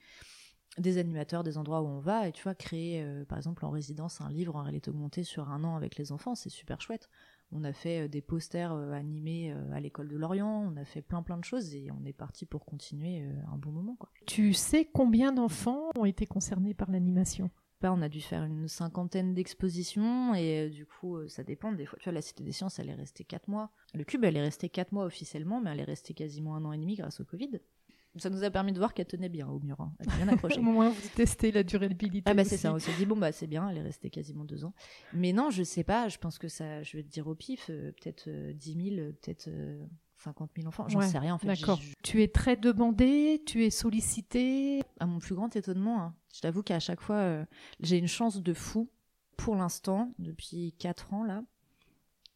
des animateurs des endroits où on va et tu vois créer par exemple en résidence un livre en réalité augmentée sur un an avec les enfants c'est super chouette. On a fait euh, des posters euh, animés euh, à l'école de Lorient, on a fait plein plein de choses et on est parti pour continuer un bon moment. Tu sais combien d'enfants ont été concernés par l'animation? Bah, on a dû faire une cinquantaine d'expositions et du coup ça dépend. Des fois tu vois la Cité des Sciences elle est restée 4 mois. Le cube elle est restée 4 mois officiellement mais elle est restée quasiment un an et demi grâce au Covid ça nous a permis de voir qu'elle tenait bien au mur. Hein. Elle est bien accrochée. au moins, vous testez la durabilité. Ah, bah, c'est ça. On s'est dit, bon, bah, c'est bien, elle est restée quasiment deux ans. Mais non, je sais pas, je pense que ça, je vais te dire au pif, euh, peut-être 10 euh, 000, peut-être 50 euh, 000 enfants. J'en sais rien, en fait. D'accord. Tu es très demandé, tu es sollicité. À mon plus grand étonnement, hein. je t'avoue qu'à chaque fois, j'ai une chance de fou. Pour l'instant, depuis 4 ans, là,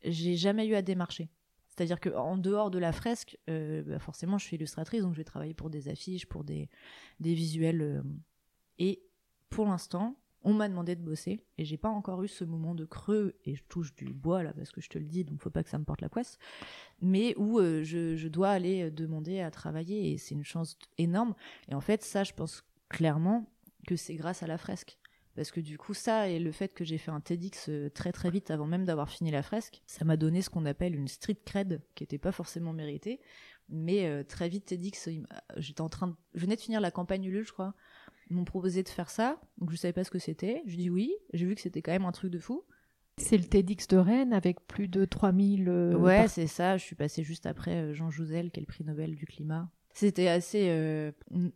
j'ai jamais eu à démarcher. C'est-à-dire qu'en dehors de la fresque, euh, bah, forcément, je suis illustratrice, donc je vais travailler pour des affiches, pour des, visuels. Euh, et pour l'instant, on m'a demandé de bosser, et j'ai pas encore eu ce moment de creux, et je touche du bois là, parce que je te le dis, donc faut pas que ça me porte la poisse, mais où euh, je, dois aller demander à travailler, et c'est une chance énorme. Et en fait, ça, je pense clairement que c'est grâce à la fresque. Parce que du coup, ça et le fait que j'ai fait un TEDx euh, très très vite avant même d'avoir fini la fresque, ça m'a donné ce qu'on appelle une street cred qui n'était pas forcément méritée. Mais euh, très vite, TEDx, j'étais en train de... Je venais de finir la campagne Ulule, je crois. Ils m'ont proposé de faire ça, donc je savais pas ce que c'était. Je dis oui, j'ai vu que c'était quand même un truc de fou. C'est le TEDx de Rennes avec plus de 3000... Euh, ouais, c'est ça. Je suis passée juste après Jean Jouzel, qui est le prix Nobel du climat c'était assez euh,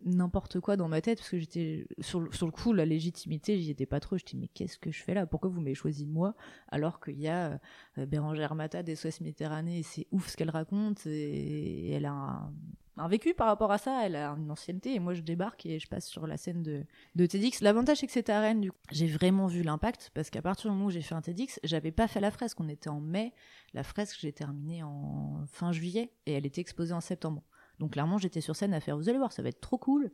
n'importe quoi dans ma tête parce que j'étais sur, le coup la légitimité j'y étais pas trop. Je dis mais qu'est-ce que je fais là? Pourquoi vous m'avez choisi moi alors qu'il y a euh, Bérangère des Méditerranée et c'est ouf ce qu'elle raconte et, elle a un, vécu par rapport à ça elle a une ancienneté et moi je débarque et je passe sur la scène de, de TEDx. L'avantage c'est que c'était à Rennes du coup. J'ai vraiment vu l'impact parce qu'à partir du moment où j'ai fait un TEDx j'avais pas fait la fresque. On était en mai. La fresque j'ai terminée en fin juillet et elle était exposée en septembre donc clairement, j'étais sur scène à faire, vous allez voir, ça va être trop cool.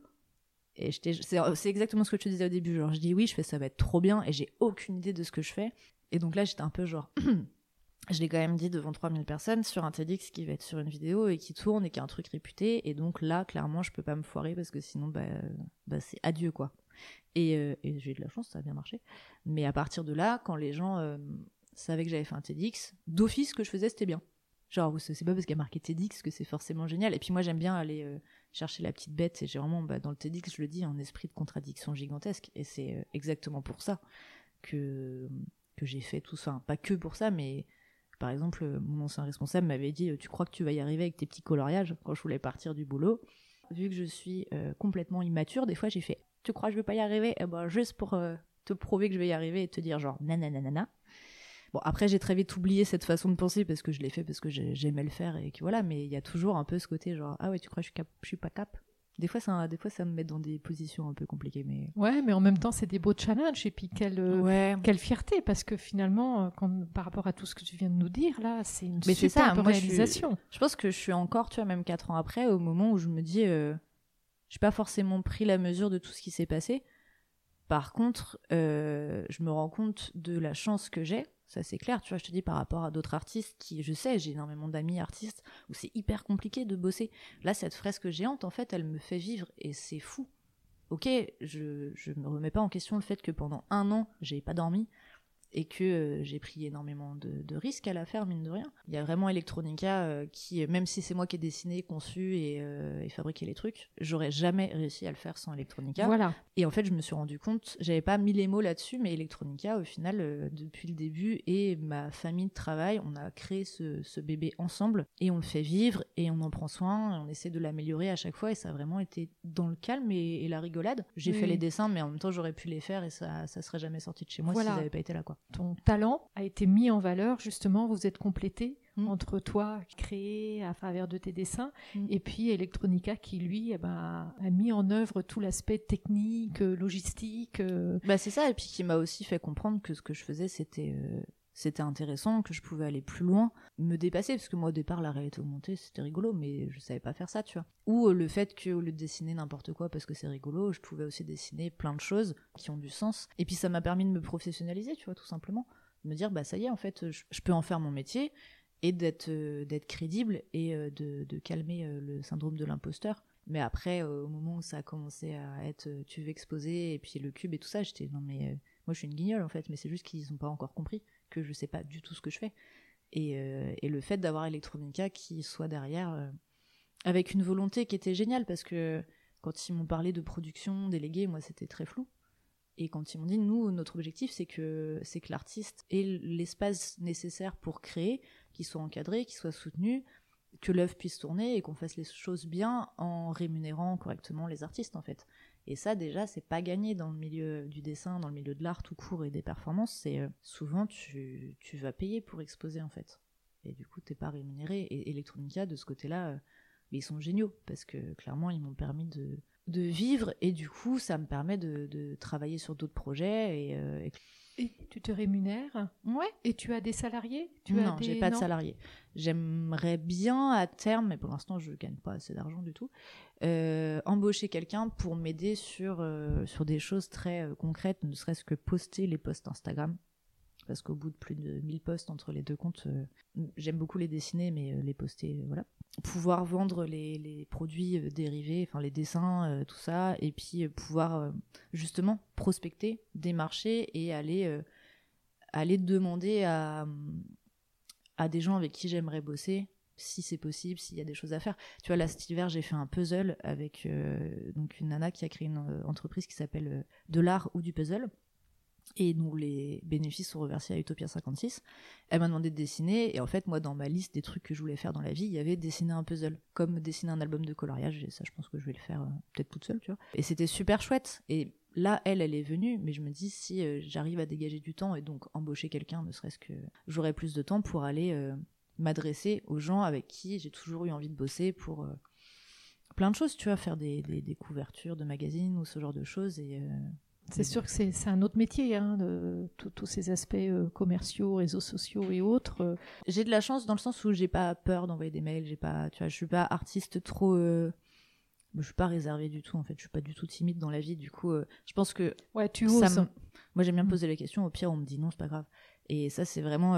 Et c'est exactement ce que je te disais au début. Genre, je dis oui, je fais ça va être trop bien et j'ai aucune idée de ce que je fais. Et donc là, j'étais un peu genre, je l'ai quand même dit devant 3000 personnes sur un TEDx qui va être sur une vidéo et qui tourne et qui a un truc réputé. Et donc là, clairement, je peux pas me foirer parce que sinon, bah, bah c'est adieu quoi. Et, euh, et j'ai eu de la chance, ça a bien marché. Mais à partir de là, quand les gens euh, savaient que j'avais fait un TEDx, d'office, ce que je faisais, c'était bien. Genre, c'est pas parce qu'il y a marqué TEDx que c'est forcément génial. Et puis moi, j'aime bien aller euh, chercher la petite bête. Et j'ai vraiment, bah, dans le TEDx, je le dis, un esprit de contradiction gigantesque. Et c'est euh, exactement pour ça que, j'ai fait tout ça. pas que pour ça, mais par exemple, mon ancien responsable m'avait dit Tu crois que tu vas y arriver avec tes petits coloriages quand je voulais partir du boulot? Vu que je suis euh, complètement immature, des fois j'ai fait Tu crois que je vais pas y arriver? Eh ben, juste pour te prouver que je vais y arriver et te dire genre nanana Bon, après, j'ai très vite oublié cette façon de penser parce que je l'ai fait parce que j'aimais le faire et que voilà, mais il y a toujours un peu ce côté genre, ah ouais, tu crois que je suis, cap je suis pas cap? Des fois, ça, des fois, ça me met dans des positions un peu compliquées. Mais... Ouais, mais en même temps, c'est des beaux challenges. Et puis, quelle, euh, quelle fierté. Parce que finalement, euh, quand, par rapport à tout ce que tu viens de nous dire, là, c'est une mais super ça, réalisation. Je, pense que je suis encore, tu vois, même quatre ans après, au moment où je me dis, euh, je n'ai pas forcément pris la mesure de tout ce qui s'est passé. Par contre, je me rends compte de la chance que j'ai ça c'est clair, tu vois, je te dis par rapport à d'autres artistes qui, je sais, j'ai énormément d'amis artistes où c'est hyper compliqué de bosser. Là, cette fresque géante, en fait, elle me fait vivre et c'est fou. Ok, je, je me remets pas en question le fait que pendant un an, j'ai pas dormi et que euh, j'ai pris énormément de, risques à la faire, mine de rien. Il y a vraiment Electronica euh, qui, même si c'est moi qui ai dessiné, conçu et, et fabriqué les trucs, j'aurais jamais réussi à le faire sans Electronica. Voilà. Et en fait, je me suis rendu compte, j'avais pas mis les mots là-dessus, mais Electronica, au final, depuis le début, et ma famille de travail, on a créé ce, ce, bébé ensemble et on le fait vivre et on en prend soin, et on essaie de l'améliorer à chaque fois et ça a vraiment été dans le calme et, la rigolade. J'ai fait les dessins, mais en même temps, j'aurais pu les faire et ça, ça serait jamais sorti de chez moi si ça n'avait pas été là, quoi. Ton talent a été mis en valeur, justement, vous êtes complété mm. entre toi créé à travers de tes dessins mm. et puis Electronica qui lui eh ben, a mis en œuvre tout l'aspect technique, logistique. Euh. Bah c'est ça et puis qui m'a aussi fait comprendre que ce que je faisais c'était euh, c'était intéressant, que je pouvais aller plus loin, me dépasser, parce que moi au départ la réalité augmentée c'était rigolo, mais je savais pas faire ça, tu vois. Ou euh, le fait qu'au lieu de dessiner n'importe quoi parce que c'est rigolo, je pouvais aussi dessiner plein de choses qui ont du sens. Et puis ça m'a permis de me professionnaliser, tu vois, tout simplement. De me dire, bah ça y est, en fait, je, peux en faire mon métier et d'être euh, crédible et euh, de, calmer le syndrome de l'imposteur. Mais après, au moment où ça a commencé à être tu veux exposer et puis le cube et tout ça, j'étais non mais moi je suis une guignole en fait, mais c'est juste qu'ils n'ont pas encore compris que je sais pas du tout ce que je fais. Et, euh, le fait d'avoir Electronica qui soit derrière, euh, avec une volonté qui était géniale, parce que quand ils m'ont parlé de production déléguée, moi c'était très flou. Et quand ils m'ont dit, nous, notre objectif, c'est que, c'est que l'artiste ait l'espace nécessaire pour créer, qu'il soit encadré, qu'il soit soutenu, que l'œuvre puisse tourner et qu'on fasse les choses bien en rémunérant correctement les artistes, en fait. Et ça, déjà, c'est pas gagné dans le milieu du dessin, dans le milieu de l'art tout court et des performances. C'est euh, souvent tu, tu, vas payer pour exposer en fait. Et du coup, t'es pas rémunéré. Et Electronica, de ce côté-là, euh, ils sont géniaux parce que clairement, ils m'ont permis de, vivre et du coup, ça me permet de, travailler sur d'autres projets et, euh, et et tu te rémunères Ouais. Et tu as des salariés? Tu Non, j'ai pas de salariés. J'aimerais bien à terme, mais pour l'instant je gagne pas assez d'argent du tout, euh, embaucher quelqu'un pour m'aider sur euh, sur des choses très euh, concrètes, ne serait-ce que poster les posts Instagram parce qu'au bout de plus de 1000 posts entre les deux comptes, j'aime beaucoup les dessiner, mais les poster, voilà. Pouvoir vendre les, produits dérivés, enfin les dessins, tout ça, et puis pouvoir justement prospecter, démarcher et aller, aller demander à, à des gens avec qui j'aimerais bosser, si c'est possible, s'il y a des choses à faire. Tu vois, là, cet j'ai fait un puzzle avec donc une nana qui a créé une entreprise qui s'appelle De l'art ou du puzzle et nous les bénéfices sont reversés à Utopia 56. Elle m'a demandé de dessiner et en fait moi dans ma liste des trucs que je voulais faire dans la vie, il y avait dessiner un puzzle, comme dessiner un album de coloriage et ça je pense que je vais le faire euh, peut-être toute seule, tu vois. Et c'était super chouette et là elle elle est venue mais je me dis si euh, j'arrive à dégager du temps et donc embaucher quelqu'un ne serait-ce que j'aurai plus de temps pour aller euh, m'adresser aux gens avec qui j'ai toujours eu envie de bosser pour plein de choses, tu vois, faire des, des, couvertures de magazines ou ce genre de choses c'est sûr que c'est un autre métier, hein, de, tous ces aspects euh, commerciaux, réseaux sociaux et autres. Euh. J'ai de la chance dans le sens où j'ai pas peur d'envoyer des mails, j'ai pas, tu vois, je suis pas artiste trop, euh, je suis pas réservée du tout en fait, je suis pas du tout timide dans la vie, du coup, je pense que ouais, tu oses. Moi j'aime bien me mm. poser la question, au pire on me dit non, c'est pas grave. Et ça c'est vraiment,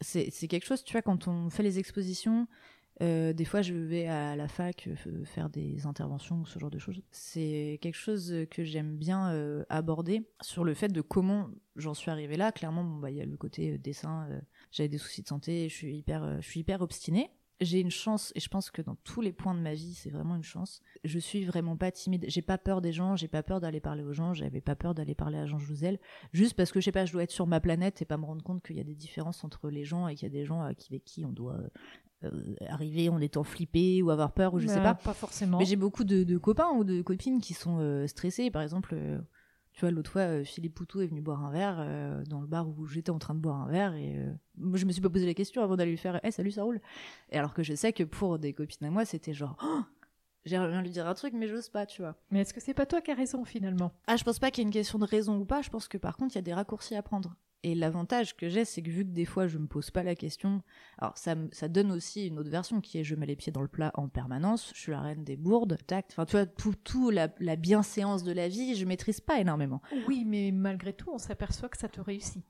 c'est quelque chose, tu vois, quand on fait les expositions, euh, des fois, je vais à la fac euh, faire des interventions ou ce genre de choses. C'est quelque chose que j'aime bien euh, aborder sur le fait de comment j'en suis arrivée là. Clairement, bon, bah, il y a le côté dessin. J'avais des soucis de santé. Je suis hyper, je suis hyper obstinée. J'ai une chance, et je pense que dans tous les points de ma vie, c'est vraiment une chance. Je suis vraiment pas timide. J'ai pas peur des gens. J'ai pas peur d'aller parler aux gens. J'avais pas peur d'aller parler à Jean Jouzel. Juste parce que je sais pas, je dois être sur ma planète et pas me rendre compte qu'il y a des différences entre les gens et qu'il y a des gens avec qui on doit euh, arriver en étant flippé ou avoir peur ou je sais bah, pas. Pas forcément. Mais j'ai beaucoup de, copains ou de copines qui sont euh, stressés. Par exemple, euh, tu vois, l'autre fois, Philippe Poutou est venu boire un verre dans le bar où j'étais en train de boire un verre et moi je me suis pas posé la question avant d'aller lui faire hey, salut, ça roule. Et alors que je sais que pour des copines à moi, c'était genre oh, J'aimerais bien lui dire un truc, mais j'ose pas, tu vois. Mais est-ce que c'est pas toi qui as raison finalement? Ah, je pense pas qu'il y ait une question de raison ou pas. Je pense que par contre, il y a des raccourcis à prendre. Et l'avantage que j'ai, c'est que vu que des fois je me pose pas la question, alors ça, ça donne aussi une autre version qui est je mets les pieds dans le plat en permanence, je suis la reine des bourdes, tact, enfin tu vois, tout, tout la, la bienséance de la vie, je maîtrise pas énormément. Oui, mais malgré tout, on s'aperçoit que ça te réussit.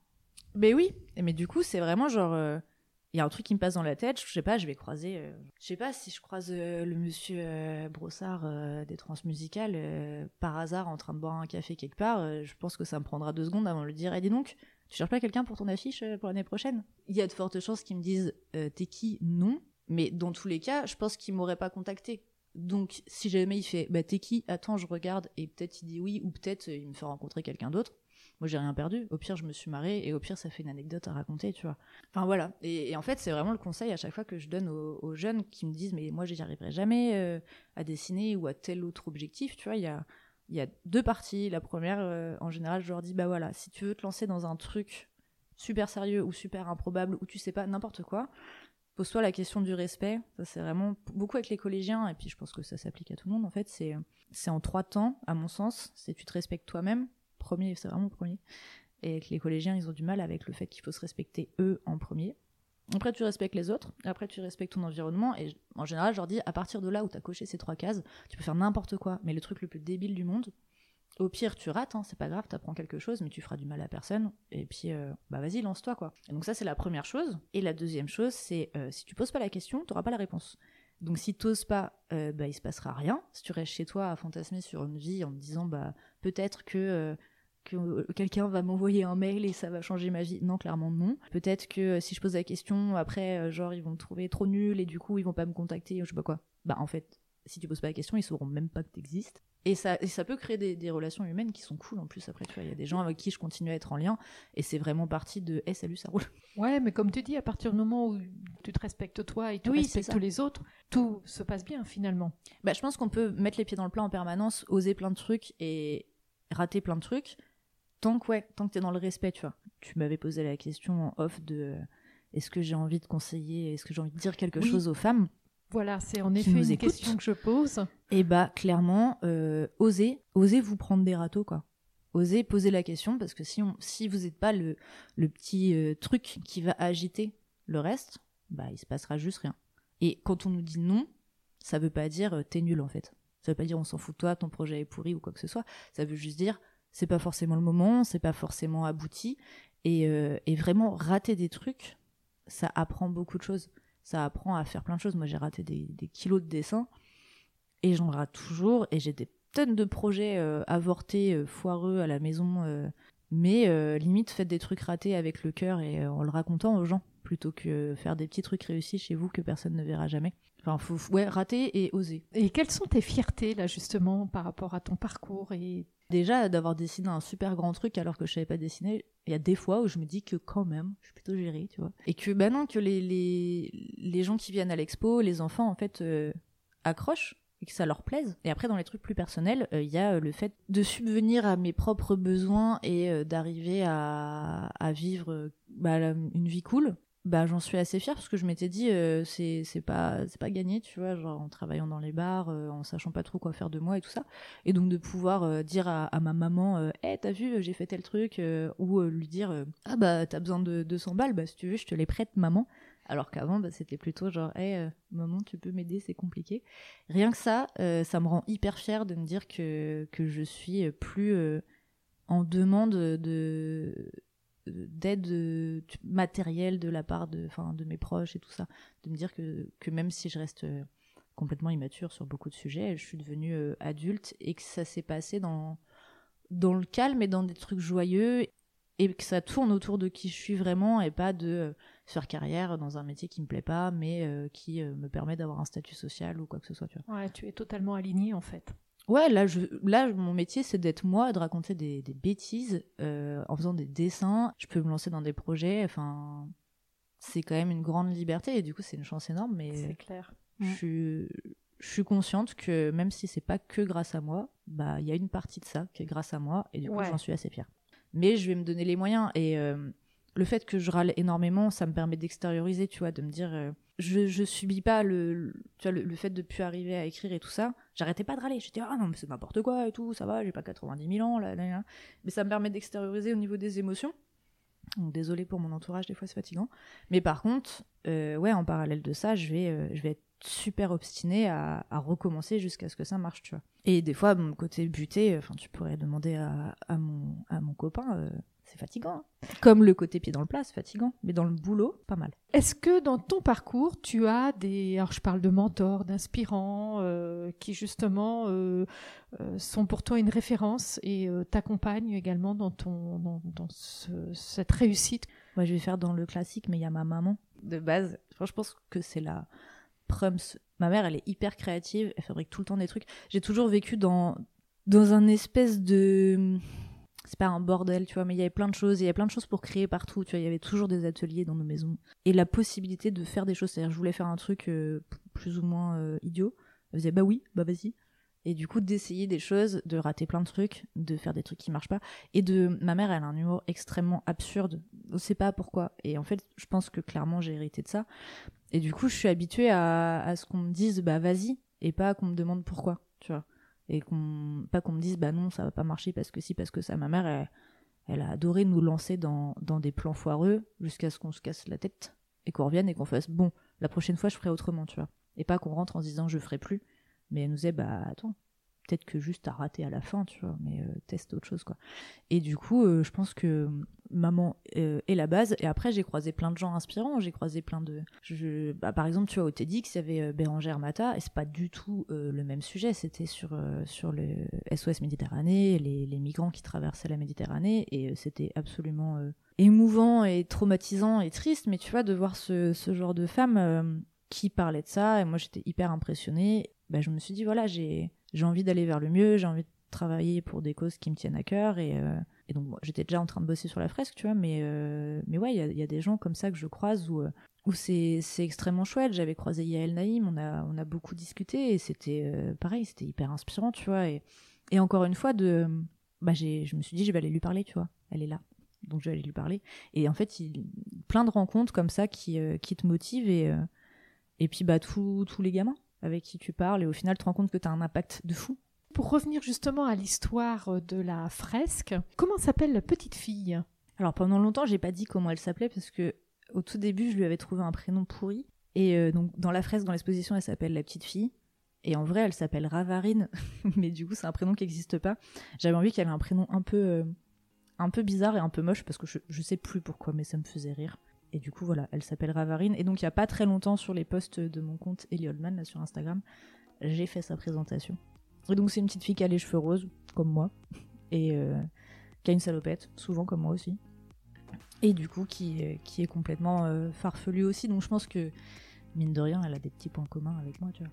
Mais oui, mais du coup, c'est vraiment genre. Euh, il y a un truc qui me passe dans la tête, je sais pas, je vais croiser, euh, je sais pas si je croise euh, le monsieur Brossard des transmusicales par hasard en train de boire un café quelque part, je pense que ça me prendra deux secondes avant de lui dire, eh dis donc, Tu cherches pas quelqu'un pour ton affiche euh, pour l'année prochaine? Il y a de fortes chances qu'ils me disent euh, T'es qui? Non. Mais dans tous les cas, je pense qu'ils m'auraient pas contacté. Donc, si jamais il fait Bah, t'es qui? Attends, je regarde. Et peut-être il dit oui, ou peut-être il me fait rencontrer quelqu'un d'autre. Moi, j'ai rien perdu. Au pire, je me suis marrée. Et au pire, ça fait une anecdote à raconter, tu vois. Enfin, voilà. Et, en fait, c'est vraiment le conseil à chaque fois que je donne aux, jeunes qui me disent Mais moi, j'y arriverai jamais euh, à dessiner ou à tel autre objectif. Tu vois, il y a il y a deux parties. La première, euh, en général, je leur dis bah voilà, si tu veux te lancer dans un truc super sérieux ou super improbable ou tu sais pas n'importe quoi, pose-toi la question du respect. Ça c'est vraiment beaucoup avec les collégiens et puis je pense que ça s'applique à tout le monde en fait. C'est c'est en trois temps à mon sens. C'est tu te respectes toi-même. Premier, c'est vraiment premier. Et avec les collégiens, ils ont du mal avec le fait qu'il faut se respecter eux en premier. Après, tu respectes les autres, après, tu respectes ton environnement, et en général, je leur dis, à partir de là où tu as coché ces trois cases, tu peux faire n'importe quoi, mais le truc le plus débile du monde, au pire, tu rates, hein, c'est pas grave, t'apprends quelque chose, mais tu feras du mal à personne, et puis, euh, bah vas-y, lance-toi, quoi. donc ça, c'est la première chose. Et la deuxième chose, c'est, euh, si tu poses pas la question, t'auras pas la réponse. Donc si t'oses pas, euh, bah il se passera rien. Si tu restes chez toi à fantasmer sur une vie en te disant, bah peut-être que que euh, quelqu'un va m'envoyer un mail et ça va changer ma vie. Non, clairement non. Peut-être que euh, si je pose la question, après, euh, genre, ils vont me trouver trop nul et du coup, ils vont pas me contacter, je sais pas quoi. Bah, en fait, si tu poses pas la question, ils sauront même pas que t'existes. Et ça, et ça peut créer des, relations humaines qui sont cool en plus. Après, tu vois, il y a des gens avec qui je continue à être en lien et c'est vraiment partie de Eh, salut, ça roule. Ouais, mais comme tu dis, à partir du moment où tu te respectes toi et tu respectes les autres, tout se passe bien finalement. Bah, je pense qu'on peut mettre les pieds dans le plat en permanence, oser plein de trucs et rater plein de trucs tant que ouais, tant que t'es dans le respect, tu vois. Tu m'avais posé la question en off de est-ce que j'ai envie de conseiller, est-ce que j'ai envie de dire quelque chose aux femmes Voilà, c'est en effet une question que je pose. Et eh bah clairement, euh, osez, osez vous prendre des râteaux quoi. Osez poser la question parce que si on, si vous n'êtes pas le, le petit euh, truc qui va agiter le reste, bah il se passera juste rien. Et quand on nous dit non, ça veut pas dire euh, t'es nul en fait. Ça veut pas dire on s'en fout de toi, ton projet est pourri ou quoi que ce soit. Ça veut juste dire c'est pas forcément le moment, c'est pas forcément abouti. Et, euh, vraiment, rater des trucs, ça apprend beaucoup de choses. Ça apprend à faire plein de choses. Moi, j'ai raté des, kilos de dessin et j'en rate toujours. Et j'ai des tonnes de projets euh, avortés, euh, foireux à la maison. mais limite, faites des trucs ratés avec le cœur et en le racontant aux gens plutôt que faire des petits trucs réussis chez vous que personne ne verra jamais. Enfin, faut, ouais, rater et oser. Et quelles sont tes fiertés, là, justement, par rapport à ton parcours et Déjà, d'avoir dessiné un super grand truc alors que je savais pas dessiner, il y a des fois où je me dis que quand même, je suis plutôt gérée, tu vois. Et que, non, que les, gens qui viennent à l'expo, les enfants, en fait, euh, accrochent et que ça leur plaise. Et après, dans les trucs plus personnels, euh, il y a euh, le fait de subvenir à mes propres besoins et d'arriver à, à vivre bah, une vie cool bah j'en suis assez fière parce que je m'étais dit euh, c'est pas c'est pas gagné tu vois genre en travaillant dans les bars euh, en sachant pas trop quoi faire de moi et tout ça. Et donc de pouvoir euh, dire à, ma maman hé t'as vu j'ai fait tel truc ou lui dire ah bah t'as besoin de 200 balles bah si tu veux je te les prête maman alors qu'avant bah, c'était plutôt genre hé maman tu peux m'aider c'est compliqué rien que ça ça me rend hyper fière de me dire que que je suis plus en demande de d'aide euh, matérielle de la part de, de mes proches et tout ça. De me dire que, que même si je reste euh, complètement immature sur beaucoup de sujets, je suis devenue euh, adulte et que ça s'est passé dans, dans le calme et dans des trucs joyeux et que ça tourne autour de qui je suis vraiment et pas de faire carrière dans un métier qui me plaît pas mais qui me permet d'avoir un statut social ou quoi que ce soit. Tu tu es totalement aligné en fait. Ouais, là, je, là, mon métier, c'est d'être moi, de raconter des, bêtises euh, en faisant des dessins. Je peux me lancer dans des projets. Enfin, c'est quand même une grande liberté et du coup, c'est une chance énorme. Mais c'est clair. Je, suis, je suis consciente que même si c'est pas que grâce à moi, bah, il y a une partie de ça qui est grâce à moi et du coup, j'en suis assez fière. Mais je vais me donner les moyens et euh, le fait que je râle énormément, ça me permet d'extérioriser, tu vois, de me dire. Euh, je, je subis pas le, tu vois, le, fait de plus arriver à écrire et tout ça. J'arrêtais pas de râler. J'étais, ah non, mais c'est n'importe quoi et tout, ça va, j'ai pas 90 000 ans, là, là, là. Mais ça me permet d'extérioriser au niveau des émotions. Donc, désolé pour mon entourage, des fois c'est fatigant. Mais par contre, euh, ouais, en parallèle de ça, je vais, euh, être super obstinée à, recommencer jusqu'à ce que ça marche, tu vois. Et des fois, mon côté buté, enfin, tu pourrais demander à, mon, à mon copain, euh, c'est fatigant. hein. Comme le côté pied dans le plat, c'est fatigant. Mais dans le boulot, pas mal. Est-ce que dans ton parcours, tu as des, alors je parle de mentors, d'inspirants, euh, qui justement euh, euh, sont pour toi une référence et t'accompagnent également dans, ton, dans, dans ce- cette réussite? Moi, je vais faire dans le classique, mais il y a ma maman de base. Enfin, je pense que c'est la prums. Ma mère, elle est hyper créative, elle fabrique tout le temps des trucs. J'ai toujours vécu dans, dans un espèce de. C'est pas un bordel, tu vois, mais il y avait plein de choses, il y avait plein de choses pour créer partout, tu vois, il y avait toujours des ateliers dans nos maisons. Et la possibilité de faire des choses, c'est-à-dire, je voulais faire un truc euh, plus ou moins euh, idiot. Elle faisait, bah oui, bah vas-y. Et du coup, d'essayer des choses, de rater plein de trucs, de faire des trucs qui marchent pas. Et de. Ma mère, elle a un humour extrêmement absurde. On sait pas pourquoi. Et en fait, je pense que clairement, j'ai hérité de ça. Et du coup, je suis habituée à, à ce qu'on me dise, bah vas-y, et pas qu'on me demande pourquoi, tu vois. Et pas qu'on me dise, bah non, ça va pas marcher parce que si, parce que ça. Ma mère, elle, elle a adoré nous lancer dans, des plans foireux jusqu'à ce qu'on se casse la tête et qu'on revienne et qu'on fasse, bon, la prochaine fois, je ferai autrement, tu vois. Et pas qu'on rentre en disant, je ferai plus. Mais elle nous disait, bah attends, peut-être que juste t'as raté à la fin, tu vois, mais euh, teste autre chose, quoi. Et du coup, euh, je pense que maman euh, est la base. Et après, j'ai croisé plein de gens inspirants. J'ai croisé plein de. Je, bah, par exemple, tu vois, au TEDx, il y avait euh, Bérangère Mata, et c'est pas du tout euh, le même sujet. C'était sur, euh, sur le SOS Méditerranée, les, les migrants qui traversaient la Méditerranée, et euh, c'était absolument euh, émouvant et traumatisant et triste. Mais tu vois, de voir ce, ce genre de femme euh, qui parlait de ça, et moi j'étais hyper impressionnée. Bah, je me suis dit, voilà, j'ai j'ai envie d'aller vers le mieux, j'ai envie de travailler pour des causes qui me tiennent à cœur, et. euh, donc, j'étais déjà en train de bosser sur la fresque, tu vois, mais, euh, mais ouais, il y a, des gens comme ça que je croise où, euh, où c'est extrêmement chouette. J'avais croisé Yael Naïm, on a, on a beaucoup discuté et c'était pareil, c'était hyper inspirant, tu vois. Et, et encore une fois, de, bah, je me suis dit, je vais aller lui parler, tu vois. Elle est là. Donc, je vais aller lui parler. Et en fait, plein de rencontres comme ça qui, qui te motivent et, et puis, bah, tous les gamins avec qui tu parles et au final, tu te rends compte que tu as un impact de fou. Pour revenir justement à l'histoire de la fresque, comment s'appelle la petite fille? Alors pendant longtemps, j'ai pas dit comment elle s'appelait parce que au tout début, je lui avais trouvé un prénom pourri. Et euh, donc dans la fresque, dans l'exposition, elle s'appelle la petite fille. Et en vrai, elle s'appelle Ravarine, mais du coup, c'est un prénom qui n'existe pas. J'avais envie qu'elle ait un prénom un peu, euh, un peu bizarre et un peu moche parce que je, je sais plus pourquoi, mais ça me faisait rire. Et du coup, voilà, elle s'appelle Ravarine. Et donc, il y a pas très longtemps sur les posts de mon compte Ellie Oldman, là sur Instagram, j'ai fait sa présentation. Et donc, c'est une petite fille qui a les cheveux roses, comme moi, et euh, qui a une salopette, souvent comme moi aussi et du coup qui, euh, qui est complètement euh, farfelue aussi. Donc je pense que, mine de rien, elle a des petits points communs avec moi, tu vois.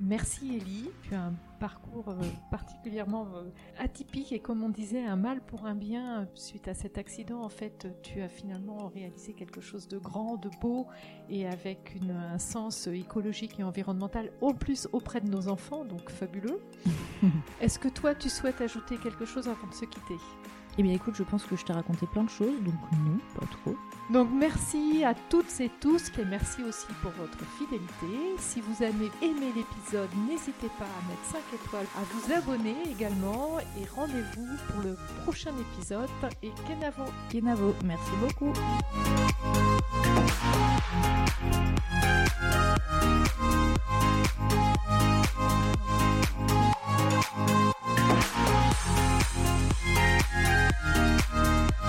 Merci Ellie, tu as un parcours euh, particulièrement euh, atypique et comme on disait, un mal pour un bien. Suite à cet accident, en fait, tu as finalement réalisé quelque chose de grand, de beau et avec une- un sens écologique et environnemental, au plus auprès de nos enfants, donc fabuleux. Est-ce que toi, tu souhaites ajouter quelque chose avant de se quitter? Eh bien écoute, je pense que je t'ai raconté plein de choses, donc non, pas trop. Donc merci à toutes et tous et merci aussi pour votre fidélité. Si vous avez aimé l'épisode, n'hésitez pas à mettre 5 étoiles, à vous abonner également et rendez-vous pour le prochain épisode et Kenavo. Kenavo, merci beaucoup. うん。